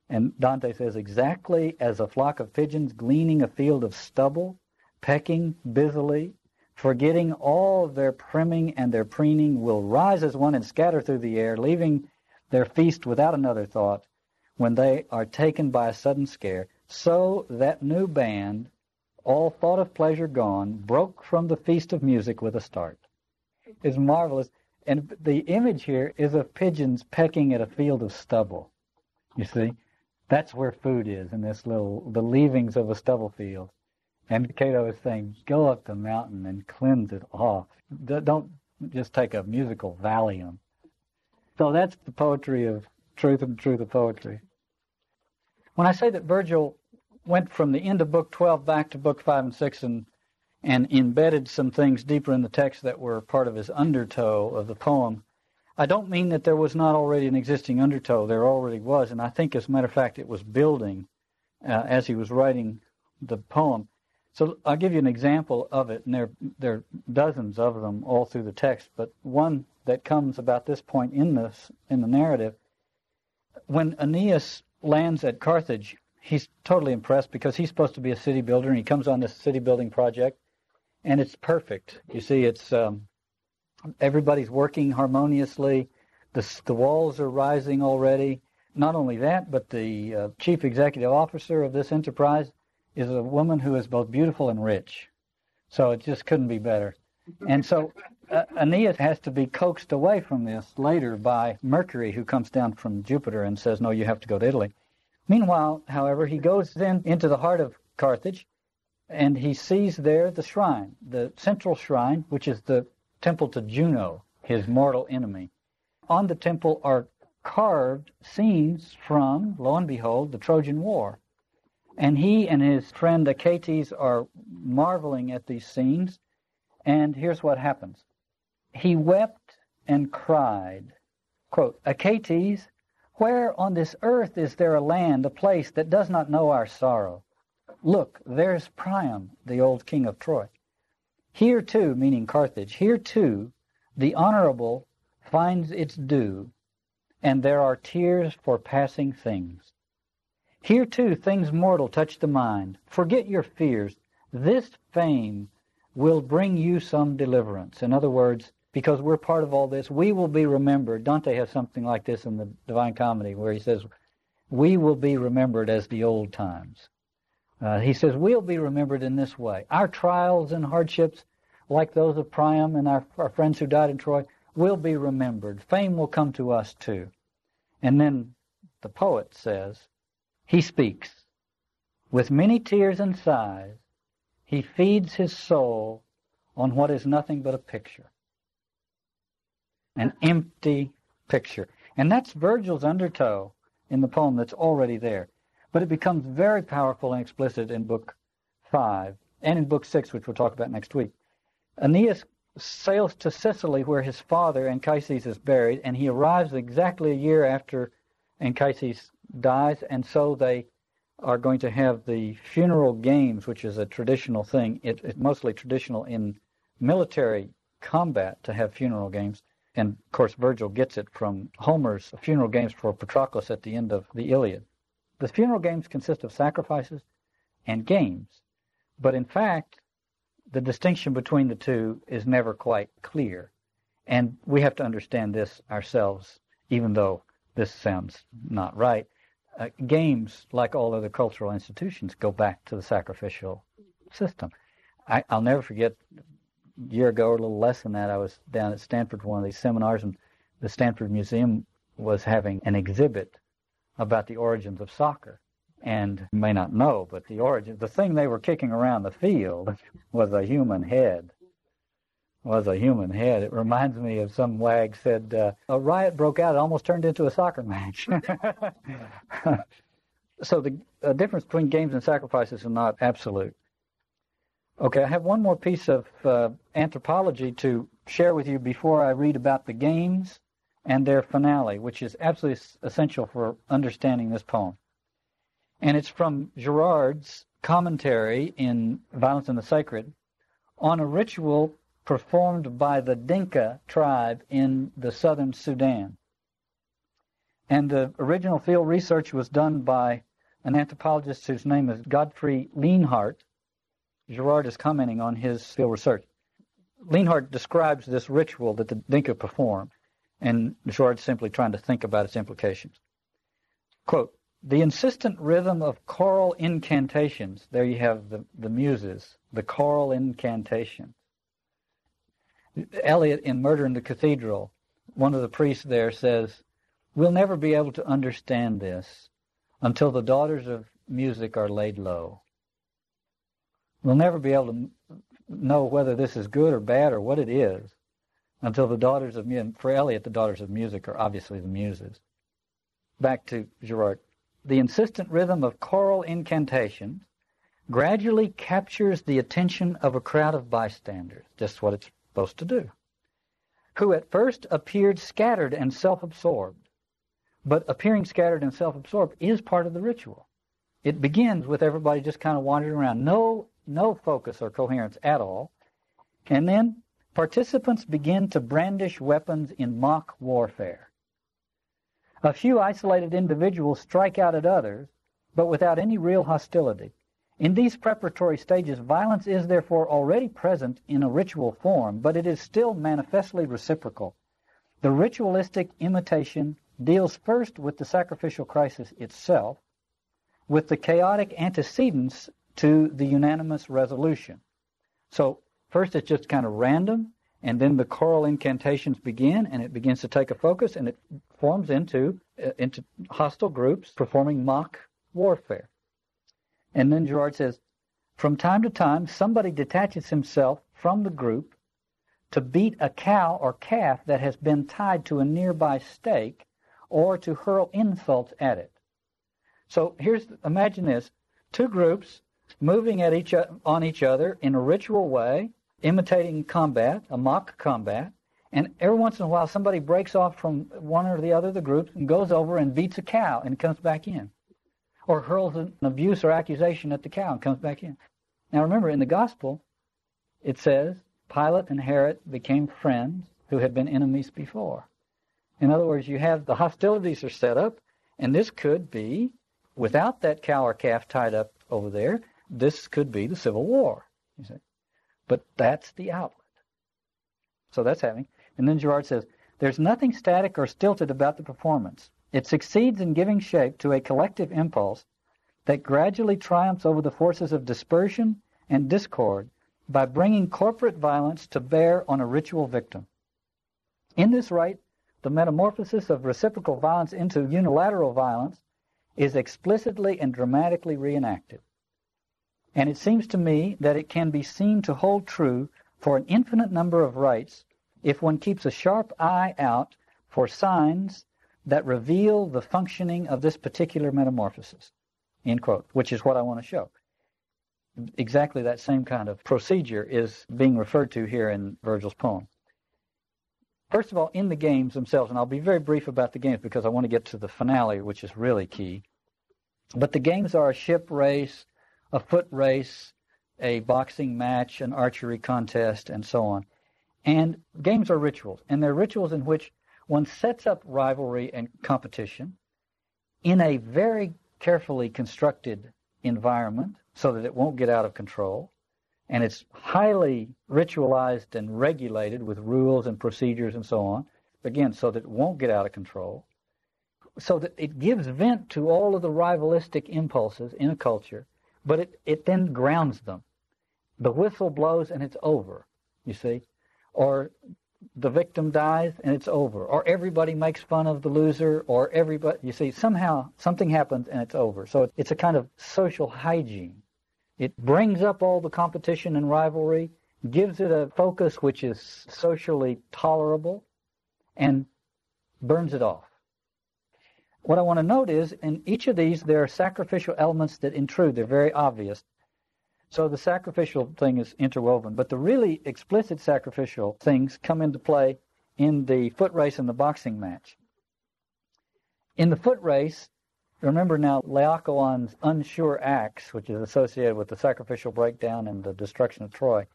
And Dante says, Exactly as a flock of pigeons gleaning a field of stubble, pecking busily, forgetting all their priming and their preening, will rise as one and scatter through the air, leaving their feast without another thought, when they are taken by a sudden scare. So that new band, all thought of pleasure gone, broke from the feast of music with a start. It's marvelous. And the image here is of pigeons pecking at a field of stubble. You see? That's where food is in this little, the leavings of a stubble field. And Cato is saying, go up the mountain and cleanse it off. Don't just take a musical Valium. So that's the poetry of truth and truth of poetry. When I say that Virgil went from the end of Book 12 back to Book 5 and 6 and, and embedded some things deeper in the text that were part of his undertow of the poem, I don't mean that there was not already an existing undertow. There already was, and I think, as a matter of fact, it was building uh, as he was writing the poem. So I'll give you an example of it, and there, there are dozens of them all through the text, but one that comes about this point in this in the narrative. When Aeneas lands at Carthage, he's totally impressed because he's supposed to be a city builder, and he comes on this city building project, and it's perfect. You see, it's um, everybody's working harmoniously. The, the walls are rising already. Not only that, but the uh, chief executive officer of this enterprise is a woman who is both beautiful and rich. So it just couldn't be better. And so uh, Aeneas has to be coaxed away from this later by Mercury, who comes down from Jupiter and says, No, you have to go to Italy. Meanwhile, however, he goes then into the heart of Carthage and he sees there the shrine, the central shrine, which is the temple to Juno, his mortal enemy. On the temple are carved scenes from, lo and behold, the Trojan War. And he and his friend Achates are marveling at these scenes. And here's what happens. He wept and cried. Quote, Achates, where on this earth is there a land, a place that does not know our sorrow? Look, there's Priam, the old king of Troy. Here too, meaning Carthage, here too, the honorable finds its due, and there are tears for passing things. Here too things mortal touch the mind. Forget your fears. This fame will bring you some deliverance. In other words, because we're part of all this, we will be remembered. Dante has something like this in the Divine Comedy where he says, We will be remembered as the old times. Uh, he says, We'll be remembered in this way. Our trials and hardships, like those of Priam and our, our friends who died in Troy, will be remembered. Fame will come to us too. And then the poet says, he speaks. With many tears and sighs, he feeds his soul on what is nothing but a picture. An empty picture. And that's Virgil's undertow in the poem that's already there. But it becomes very powerful and explicit in Book 5 and in Book 6, which we'll talk about next week. Aeneas sails to Sicily where his father Anchises is buried, and he arrives exactly a year after Anchises dies, and so they are going to have the funeral games, which is a traditional thing. It, it's mostly traditional in military combat to have funeral games. And of course, Virgil gets it from Homer's funeral games for Patroclus at the end of the Iliad. The funeral games consist of sacrifices and games, but in fact, the distinction between the two is never quite clear. And we have to understand this ourselves, even though this sounds not right. Uh, games, like all other cultural institutions, go back to the sacrificial system. I, will never forget a year ago, or a little less than that, I was down at Stanford for one of these seminars, and the Stanford Museum was having an exhibit about the origins of soccer. And you may not know, but the origin, the thing they were kicking around the field was a human head. Was a human head. It reminds me of some wag said uh, a riot broke out. It almost turned into a soccer match. so the uh, difference between games and sacrifices is not absolute. Okay, I have one more piece of uh, anthropology to share with you before I read about the games and their finale, which is absolutely essential for understanding this poem and it's from Girard's commentary in Violence and the Sacred on a ritual performed by the Dinka tribe in the southern Sudan. And the original field research was done by an anthropologist whose name is Godfrey Lienhardt. Girard is commenting on his field research. Leanhart describes this ritual that the Dinka perform, and Girard's simply trying to think about its implications. Quote, the insistent rhythm of choral incantations, there you have the, the muses, the choral incantations. Eliot in Murder in the Cathedral, one of the priests there says, We'll never be able to understand this until the daughters of music are laid low. We'll never be able to know whether this is good or bad or what it is until the daughters of music, for Eliot, the daughters of music are obviously the muses. Back to Girard the insistent rhythm of choral incantations gradually captures the attention of a crowd of bystanders, just what it's supposed to do, who at first appeared scattered and self-absorbed. But appearing scattered and self-absorbed is part of the ritual. It begins with everybody just kind of wandering around, no, no focus or coherence at all. And then participants begin to brandish weapons in mock warfare. A few isolated individuals strike out at others, but without any real hostility. In these preparatory stages, violence is therefore already present in a ritual form, but it is still manifestly reciprocal. The ritualistic imitation deals first with the sacrificial crisis itself, with the chaotic antecedents to the unanimous resolution. So first it's just kind of random, and then the choral incantations begin, and it begins to take a focus, and it forms into uh, into hostile groups performing mock warfare. And then Girard says, from time to time, somebody detaches himself from the group to beat a cow or calf that has been tied to a nearby stake or to hurl insults at it. So here's imagine this: two groups moving at each on each other in a ritual way, imitating combat, a mock combat, and every once in a while somebody breaks off from one or the other of the groups and goes over and beats a cow and comes back in, or hurls an abuse or accusation at the cow and comes back in. Now remember, in the gospel, it says Pilate and Herod became friends who had been enemies before. In other words, you have the hostilities are set up, and this could be, without that cow or calf tied up over there, this could be the Civil War. You see. But that's the outlet. So that's happening. And then Girard says, there's nothing static or stilted about the performance. It succeeds in giving shape to a collective impulse that gradually triumphs over the forces of dispersion and discord by bringing corporate violence to bear on a ritual victim. In this rite, the metamorphosis of reciprocal violence into unilateral violence is explicitly and dramatically reenacted. And it seems to me that it can be seen to hold true for an infinite number of rites if one keeps a sharp eye out for signs that reveal the functioning of this particular metamorphosis, end quote, which is what I want to show. Exactly that same kind of procedure is being referred to here in Virgil's poem. First of all, in the games themselves, and I'll be very brief about the games because I want to get to the finale, which is really key. But the games are a ship race, a foot race, a boxing match, an archery contest, and so on. And games are rituals, and they're rituals in which one sets up rivalry and competition in a very carefully constructed environment so that it won't get out of control and it's highly ritualized and regulated with rules and procedures and so on. Again, so that it won't get out of control. So that it gives vent to all of the rivalistic impulses in a culture, but it, it then grounds them. The whistle blows and it's over, you see. Or the victim dies and it's over. Or everybody makes fun of the loser, or everybody, you see, somehow something happens and it's over. So it's a kind of social hygiene. It brings up all the competition and rivalry, gives it a focus which is socially tolerable, and burns it off. What I want to note is in each of these there are sacrificial elements that intrude. They're very obvious. So the sacrificial thing is interwoven, but the really explicit sacrificial things come into play in the foot race and the boxing match. In the foot race, Remember now Laocoon's unsure acts, which is associated with the sacrificial breakdown and the destruction of Troy.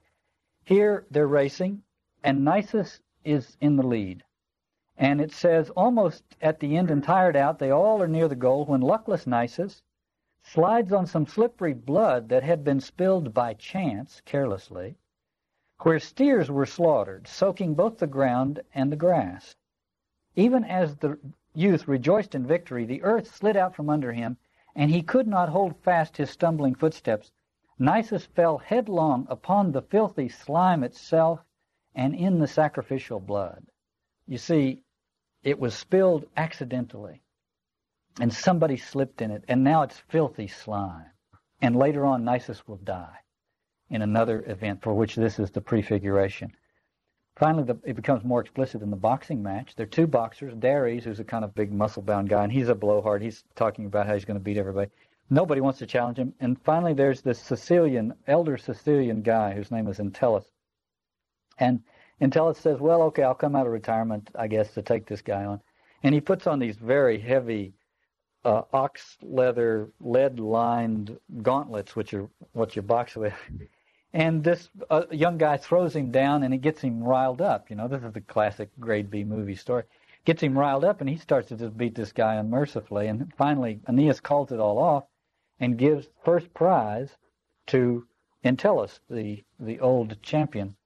Here they're racing, and Nisus is in the lead. And it says almost at the end and tired out, they all are near the goal when luckless Nisus slides on some slippery blood that had been spilled by chance, carelessly, where steers were slaughtered, soaking both the ground and the grass. Even as the youth rejoiced in victory, the earth slid out from under him, and he could not hold fast his stumbling footsteps. Nisus fell headlong upon the filthy slime itself and in the sacrificial blood. You see, it was spilled accidentally, and somebody slipped in it, and now it's filthy slime. And later on, Nisus will die in another event for which this is the prefiguration. Finally, the, it becomes more explicit in the boxing match. There are two boxers. Dares, who's a kind of big muscle-bound guy, and he's a blowhard. He's talking about how he's going to beat everybody. Nobody wants to challenge him. And finally, there's this Sicilian, elder Sicilian guy whose name is Entellus. And Entellus says, well, okay, I'll come out of retirement, I guess, to take this guy on. And he puts on these very heavy uh, ox leather, lead-lined gauntlets, which are what you box with. And this uh, young guy throws him down, and it gets him riled up. You know, this is the classic grade B movie story. Gets him riled up, and he starts to just beat this guy unmercifully. And finally, Aeneas calls it all off and gives first prize to Entellus, the the old champion.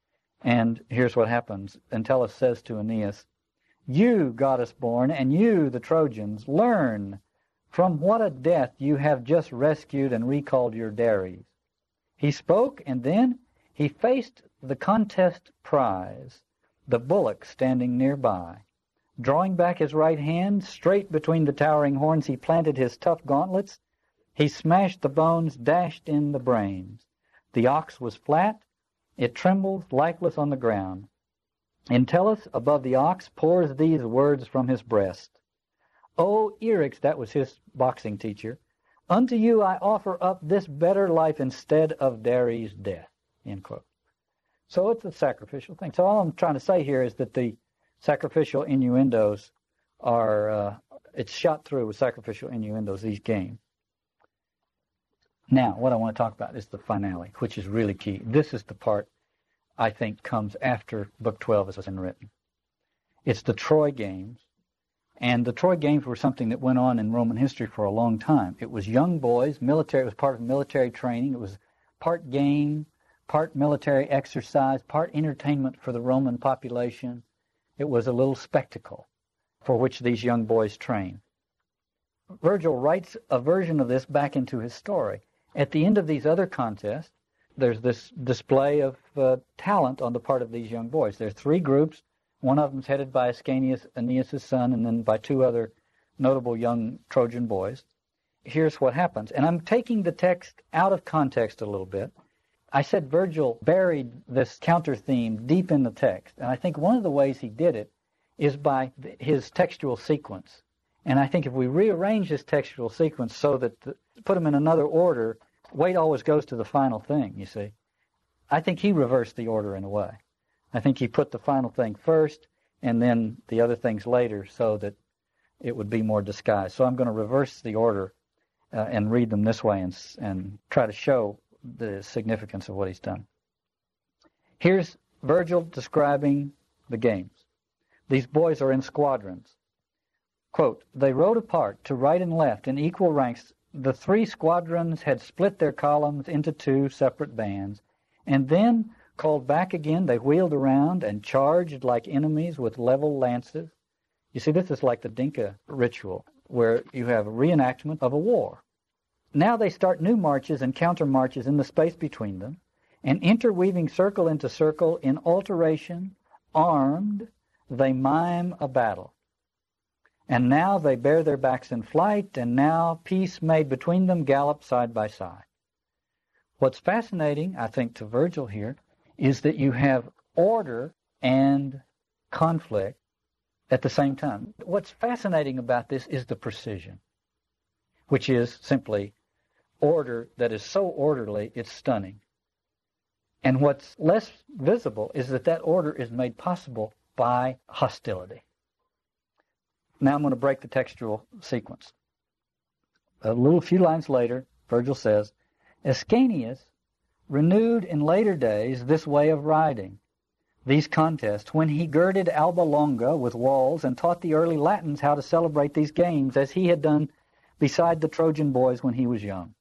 And here's what happens. Entellus says to Aeneas, "You, goddess born, and you, the Trojans, learn from what a death you have just rescued and recalled your Dares. He spoke, and then he faced the contest prize, the bullock standing near by. Drawing back his right hand, straight between the towering horns he planted his tough gauntlets. He smashed the bones, dashed in the brains. The ox was flat, it trembles lifeless on the ground. Entellus, above the ox, pours these words from his breast. O Eryx, that was his boxing teacher, Unto you I offer up this better life instead of Dares' death. End quote. So it's a sacrificial thing. So all I'm trying to say here is that the sacrificial innuendos are, uh, it's shot through with sacrificial innuendos, these games. Now, what I want to talk about is the finale, which is really key. This is the part I think comes after Book 12 has been written. It's the Troy Games, and the Troy Games were something that went on in Roman history for a long time. It was young boys, military, it was part of military training. It was part game, part military exercise, part entertainment for the Roman population. It was a little spectacle for which these young boys trained. Virgil writes a version of this back into his story. At the end of these other contests, there's this display of uh, talent on the part of these young boys. There are three groups one of them is headed by Ascanius, Aeneas' son, and then by two other notable young Trojan boys. Here's what happens. And I'm taking the text out of context a little bit. I said Virgil buried this counter theme deep in the text. And I think one of the ways he did it is by his textual sequence. And I think if we rearrange his textual sequence so that the, put them in another order, weight always goes to the final thing, you see. I think he reversed the order in a way. I think he put the final thing first and then the other things later so that it would be more disguised. So I'm going to reverse the order uh, and read them this way and, and try to show the significance of what he's done. Here's Virgil describing the games. These boys are in squadrons. Quote, they rode apart to right and left in equal ranks. The three squadrons had split their columns into two separate bands, and then Called back again, they wheeled around and charged like enemies with level lances. You see, this is like the Dinka ritual, where you have a reenactment of a war. Now they start new marches and counter marches in the space between them, and interweaving circle into circle in alteration, armed, they mime a battle. And now they bear their backs in flight, and now peace made between them gallop side by side. What's fascinating, I think, to Virgil here is that you have order and conflict at the same time. What's fascinating about this is the precision, which is simply order that is so orderly it's stunning. And what's less visible is that that order is made possible by hostility. Now I'm going to break the textual sequence. A little few lines later, Virgil says, Ascanius renewed in later days this way of riding, these contests, when he girded Alba Longa with walls and taught the early Latins how to celebrate these games as he had done beside the Trojan boys when he was young.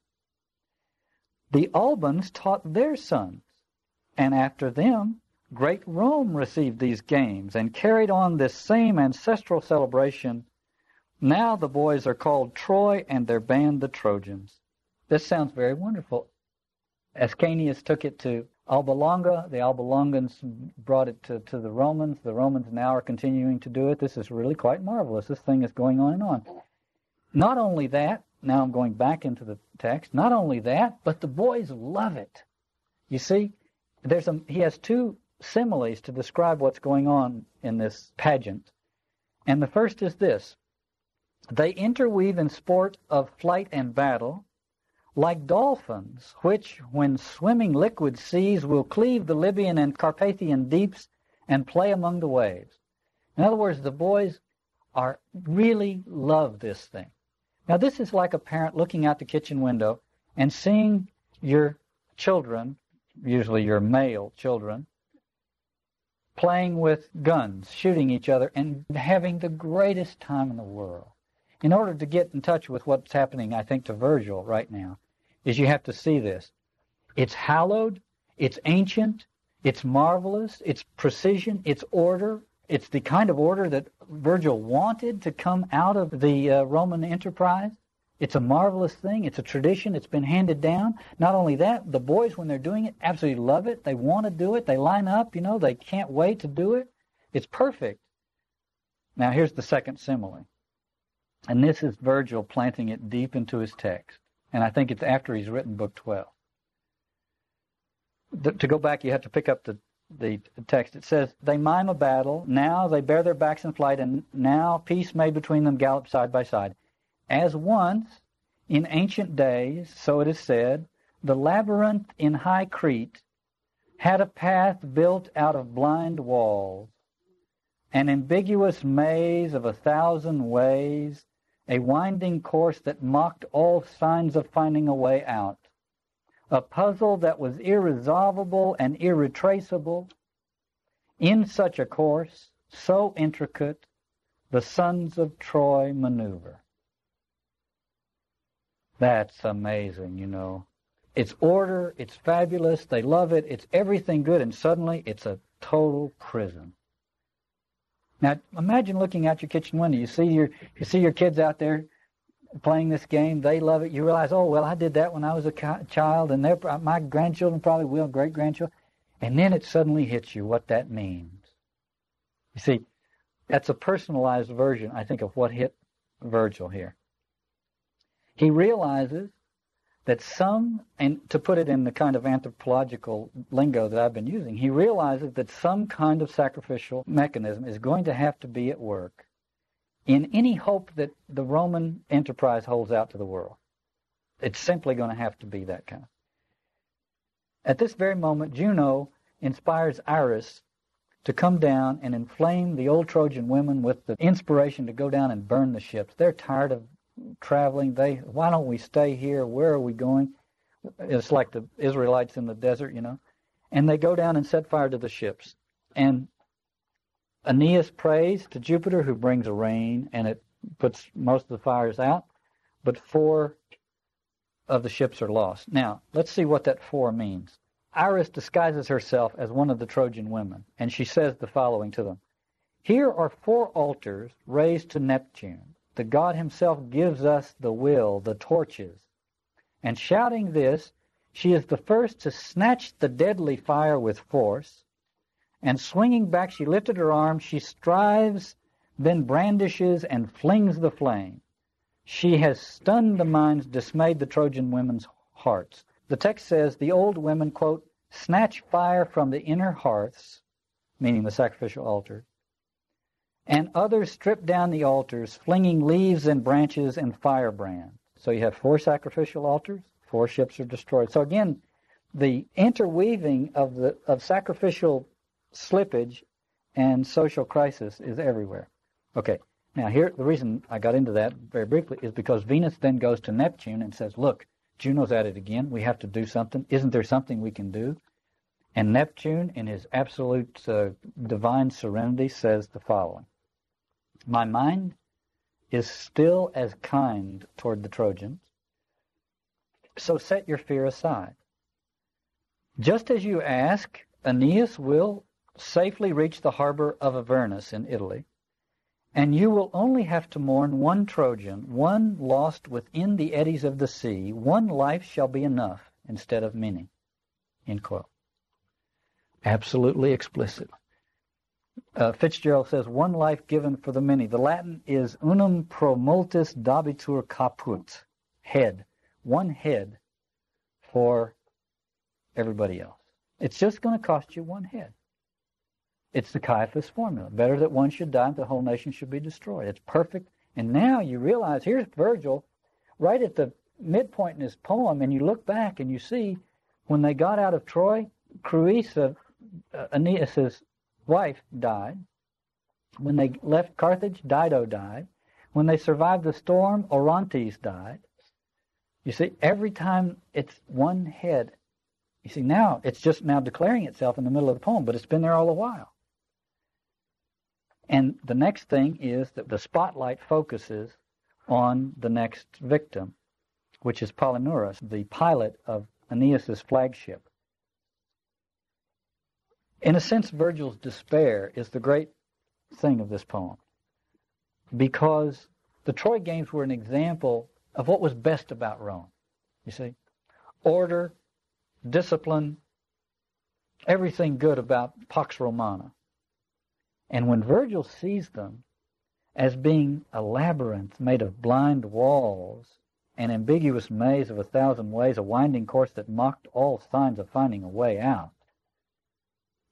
The Albans taught their sons, and after them, great Rome received these games and carried on this same ancestral celebration. Now the boys are called Troy and their band the Trojans. This sounds very wonderful. Ascanius took it to Alba Longa. The Alba Longans brought it to, to the Romans. The Romans now are continuing to do it. This is really quite marvelous. This thing is going on and on. Not only that, now I'm going back into the text. Not only that, but the boys love it. You see, there's a, he has two similes to describe what's going on in this pageant. And the first is this. They interweave in sport of flight and battle, like dolphins, which, when swimming liquid seas, will cleave the Libyan and Carpathian deeps and play among the waves. In other words, the boys are really love this thing. Now, this is like a parent looking out the kitchen window and seeing your children usually your male children, playing with guns, shooting each other, and having the greatest time in the world. In order to get in touch with what's happening, I think, to Virgil right now, is you have to see this. It's hallowed, it's ancient, it's marvelous, it's precision, it's order, it's the kind of order that Virgil wanted to come out of the uh, Roman enterprise. It's a marvelous thing. It's a tradition. It's been handed down. Not only that, the boys, when they're doing it, absolutely love it. They want to do it. They line up, you know, they can't wait to do it. It's perfect. Now, here's the second simile. And this is Virgil planting it deep into his text. And I think it's after he's written Book 12. The, to go back, you have to pick up the, the text. It says, They mime a battle. Now they bear their backs in flight, and now peace made between them gallop side by side. As once, in ancient days, so it is said, the labyrinth in high Crete had a path built out of blind walls, an ambiguous maze of a thousand ways, a winding course that mocked all signs of finding a way out, a puzzle that was irresolvable and irretraceable. In such a course, so intricate, the sons of Troy maneuver. That's amazing, you know. It's order, it's fabulous, they love it, it's everything good, and suddenly it's a total prison. Now imagine looking out your kitchen window. You see your you see your kids out there playing this game. They love it. You realize, oh well, I did that when I was a child, and they're, uh, my grandchildren probably will, great grandchildren. And then it suddenly hits you what that means. You see, that's a personalized version, I think, of what hit Virgil here. He realizes that some, and to put it in the kind of anthropological lingo that I've been using, he realizes that some kind of sacrificial mechanism is going to have to be at work in any hope that the Roman enterprise holds out to the world. It's simply going to have to be that kind. At this very moment, Juno inspires Iris to come down and inflame the old Trojan women with the inspiration to go down and burn the ships. They're tired of traveling. They, why don't we stay here? Where are we going? It's like the Israelites in the desert, you know. And they go down and set fire to the ships. And Aeneas prays to Jupiter, who brings a rain, and it puts most of the fires out. But four of the ships are lost. Now, let's see what that four means. Iris disguises herself as one of the Trojan women, and she says the following to them Here are four altars raised to Neptune the God himself gives us the will, the torches. And shouting this, she is the first to snatch the deadly fire with force. And swinging back, she lifted her arm. She strives, then brandishes and flings the flame. She has stunned the minds, dismayed the Trojan women's hearts. The text says the old women, quote, snatch fire from the inner hearths, meaning the sacrificial altar, and others stripped down the altars, flinging leaves and branches and firebrands. So you have four sacrificial altars, four ships are destroyed. So again, the interweaving of the of sacrificial slippage and social crisis is everywhere. Okay, now here the reason I got into that very briefly is because Venus then goes to Neptune and says, "Look, Juno's at it again. We have to do something. Isn't there something we can do?" And Neptune, in his absolute uh, divine serenity, says the following my mind is still as kind toward the Trojans. So set your fear aside. Just as you ask, Aeneas will safely reach the harbor of Avernus in Italy, and you will only have to mourn one Trojan, one lost within the eddies of the sea. One life shall be enough instead of many. End quote. Absolutely explicit. Uh, Fitzgerald says, one life given for the many. The Latin is unum pro multis dabitur caput, head. One head for everybody else. It's just going to cost you one head. It's the Caiaphas formula. Better that one should die, the whole nation should be destroyed. It's perfect. And now you realize, here's Virgil, right at the midpoint in his poem, and you look back and you see when they got out of Troy, Creusa, uh, Aeneas's wife died. When they left Carthage, Dido died. When they survived the storm, Orontes died. You see, every time it's one head You see, now it's just now declaring itself in the middle of the poem, but it's been there all the while. And the next thing is that the spotlight focuses on the next victim, which is Palinurus, the pilot of Aeneas's flagship. In a sense, Virgil's despair is the great thing of this poem because the Troy Games were an example of what was best about Rome. You see, order, discipline, everything good about Pax Romana. And when Virgil sees them as being a labyrinth made of blind walls, an ambiguous maze of a thousand ways, a winding course that mocked all signs of finding a way out,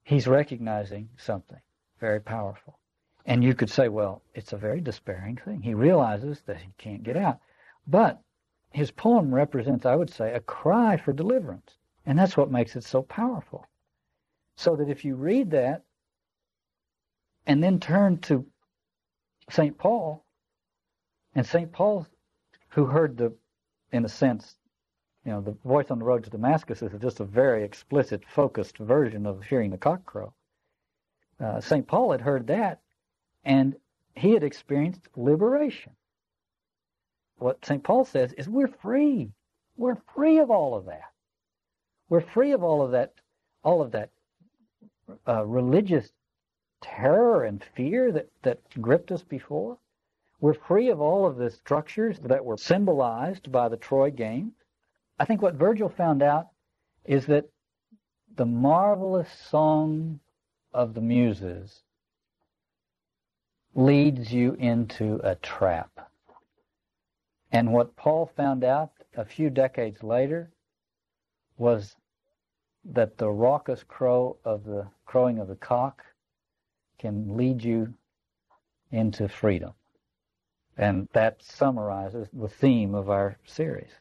he's recognizing something very powerful. And you could say, well, it's a very despairing thing. He realizes that he can't get out. But his poem represents, I would say, a cry for deliverance. And that's what makes it so powerful. So that if you read that and then turn to St. Paul, and St. Paul, who heard the, in a sense, you know, the voice on the road to Damascus is just a very explicit, focused version of hearing the cock crow. Uh, St. Paul had heard that, and he had experienced liberation. What St. Paul says is we're free. We're free of all of that. We're free of all of that, all of that uh, religious terror and fear that, that gripped us before. We're free of all of the structures that were symbolized by the Troy Games. I think what Virgil found out is that the marvelous song of the Muses leads you into a trap. And what Paul found out a few decades later was that the raucous crow of the crowing of the cock can lead you into freedom. And that summarizes the theme of our series.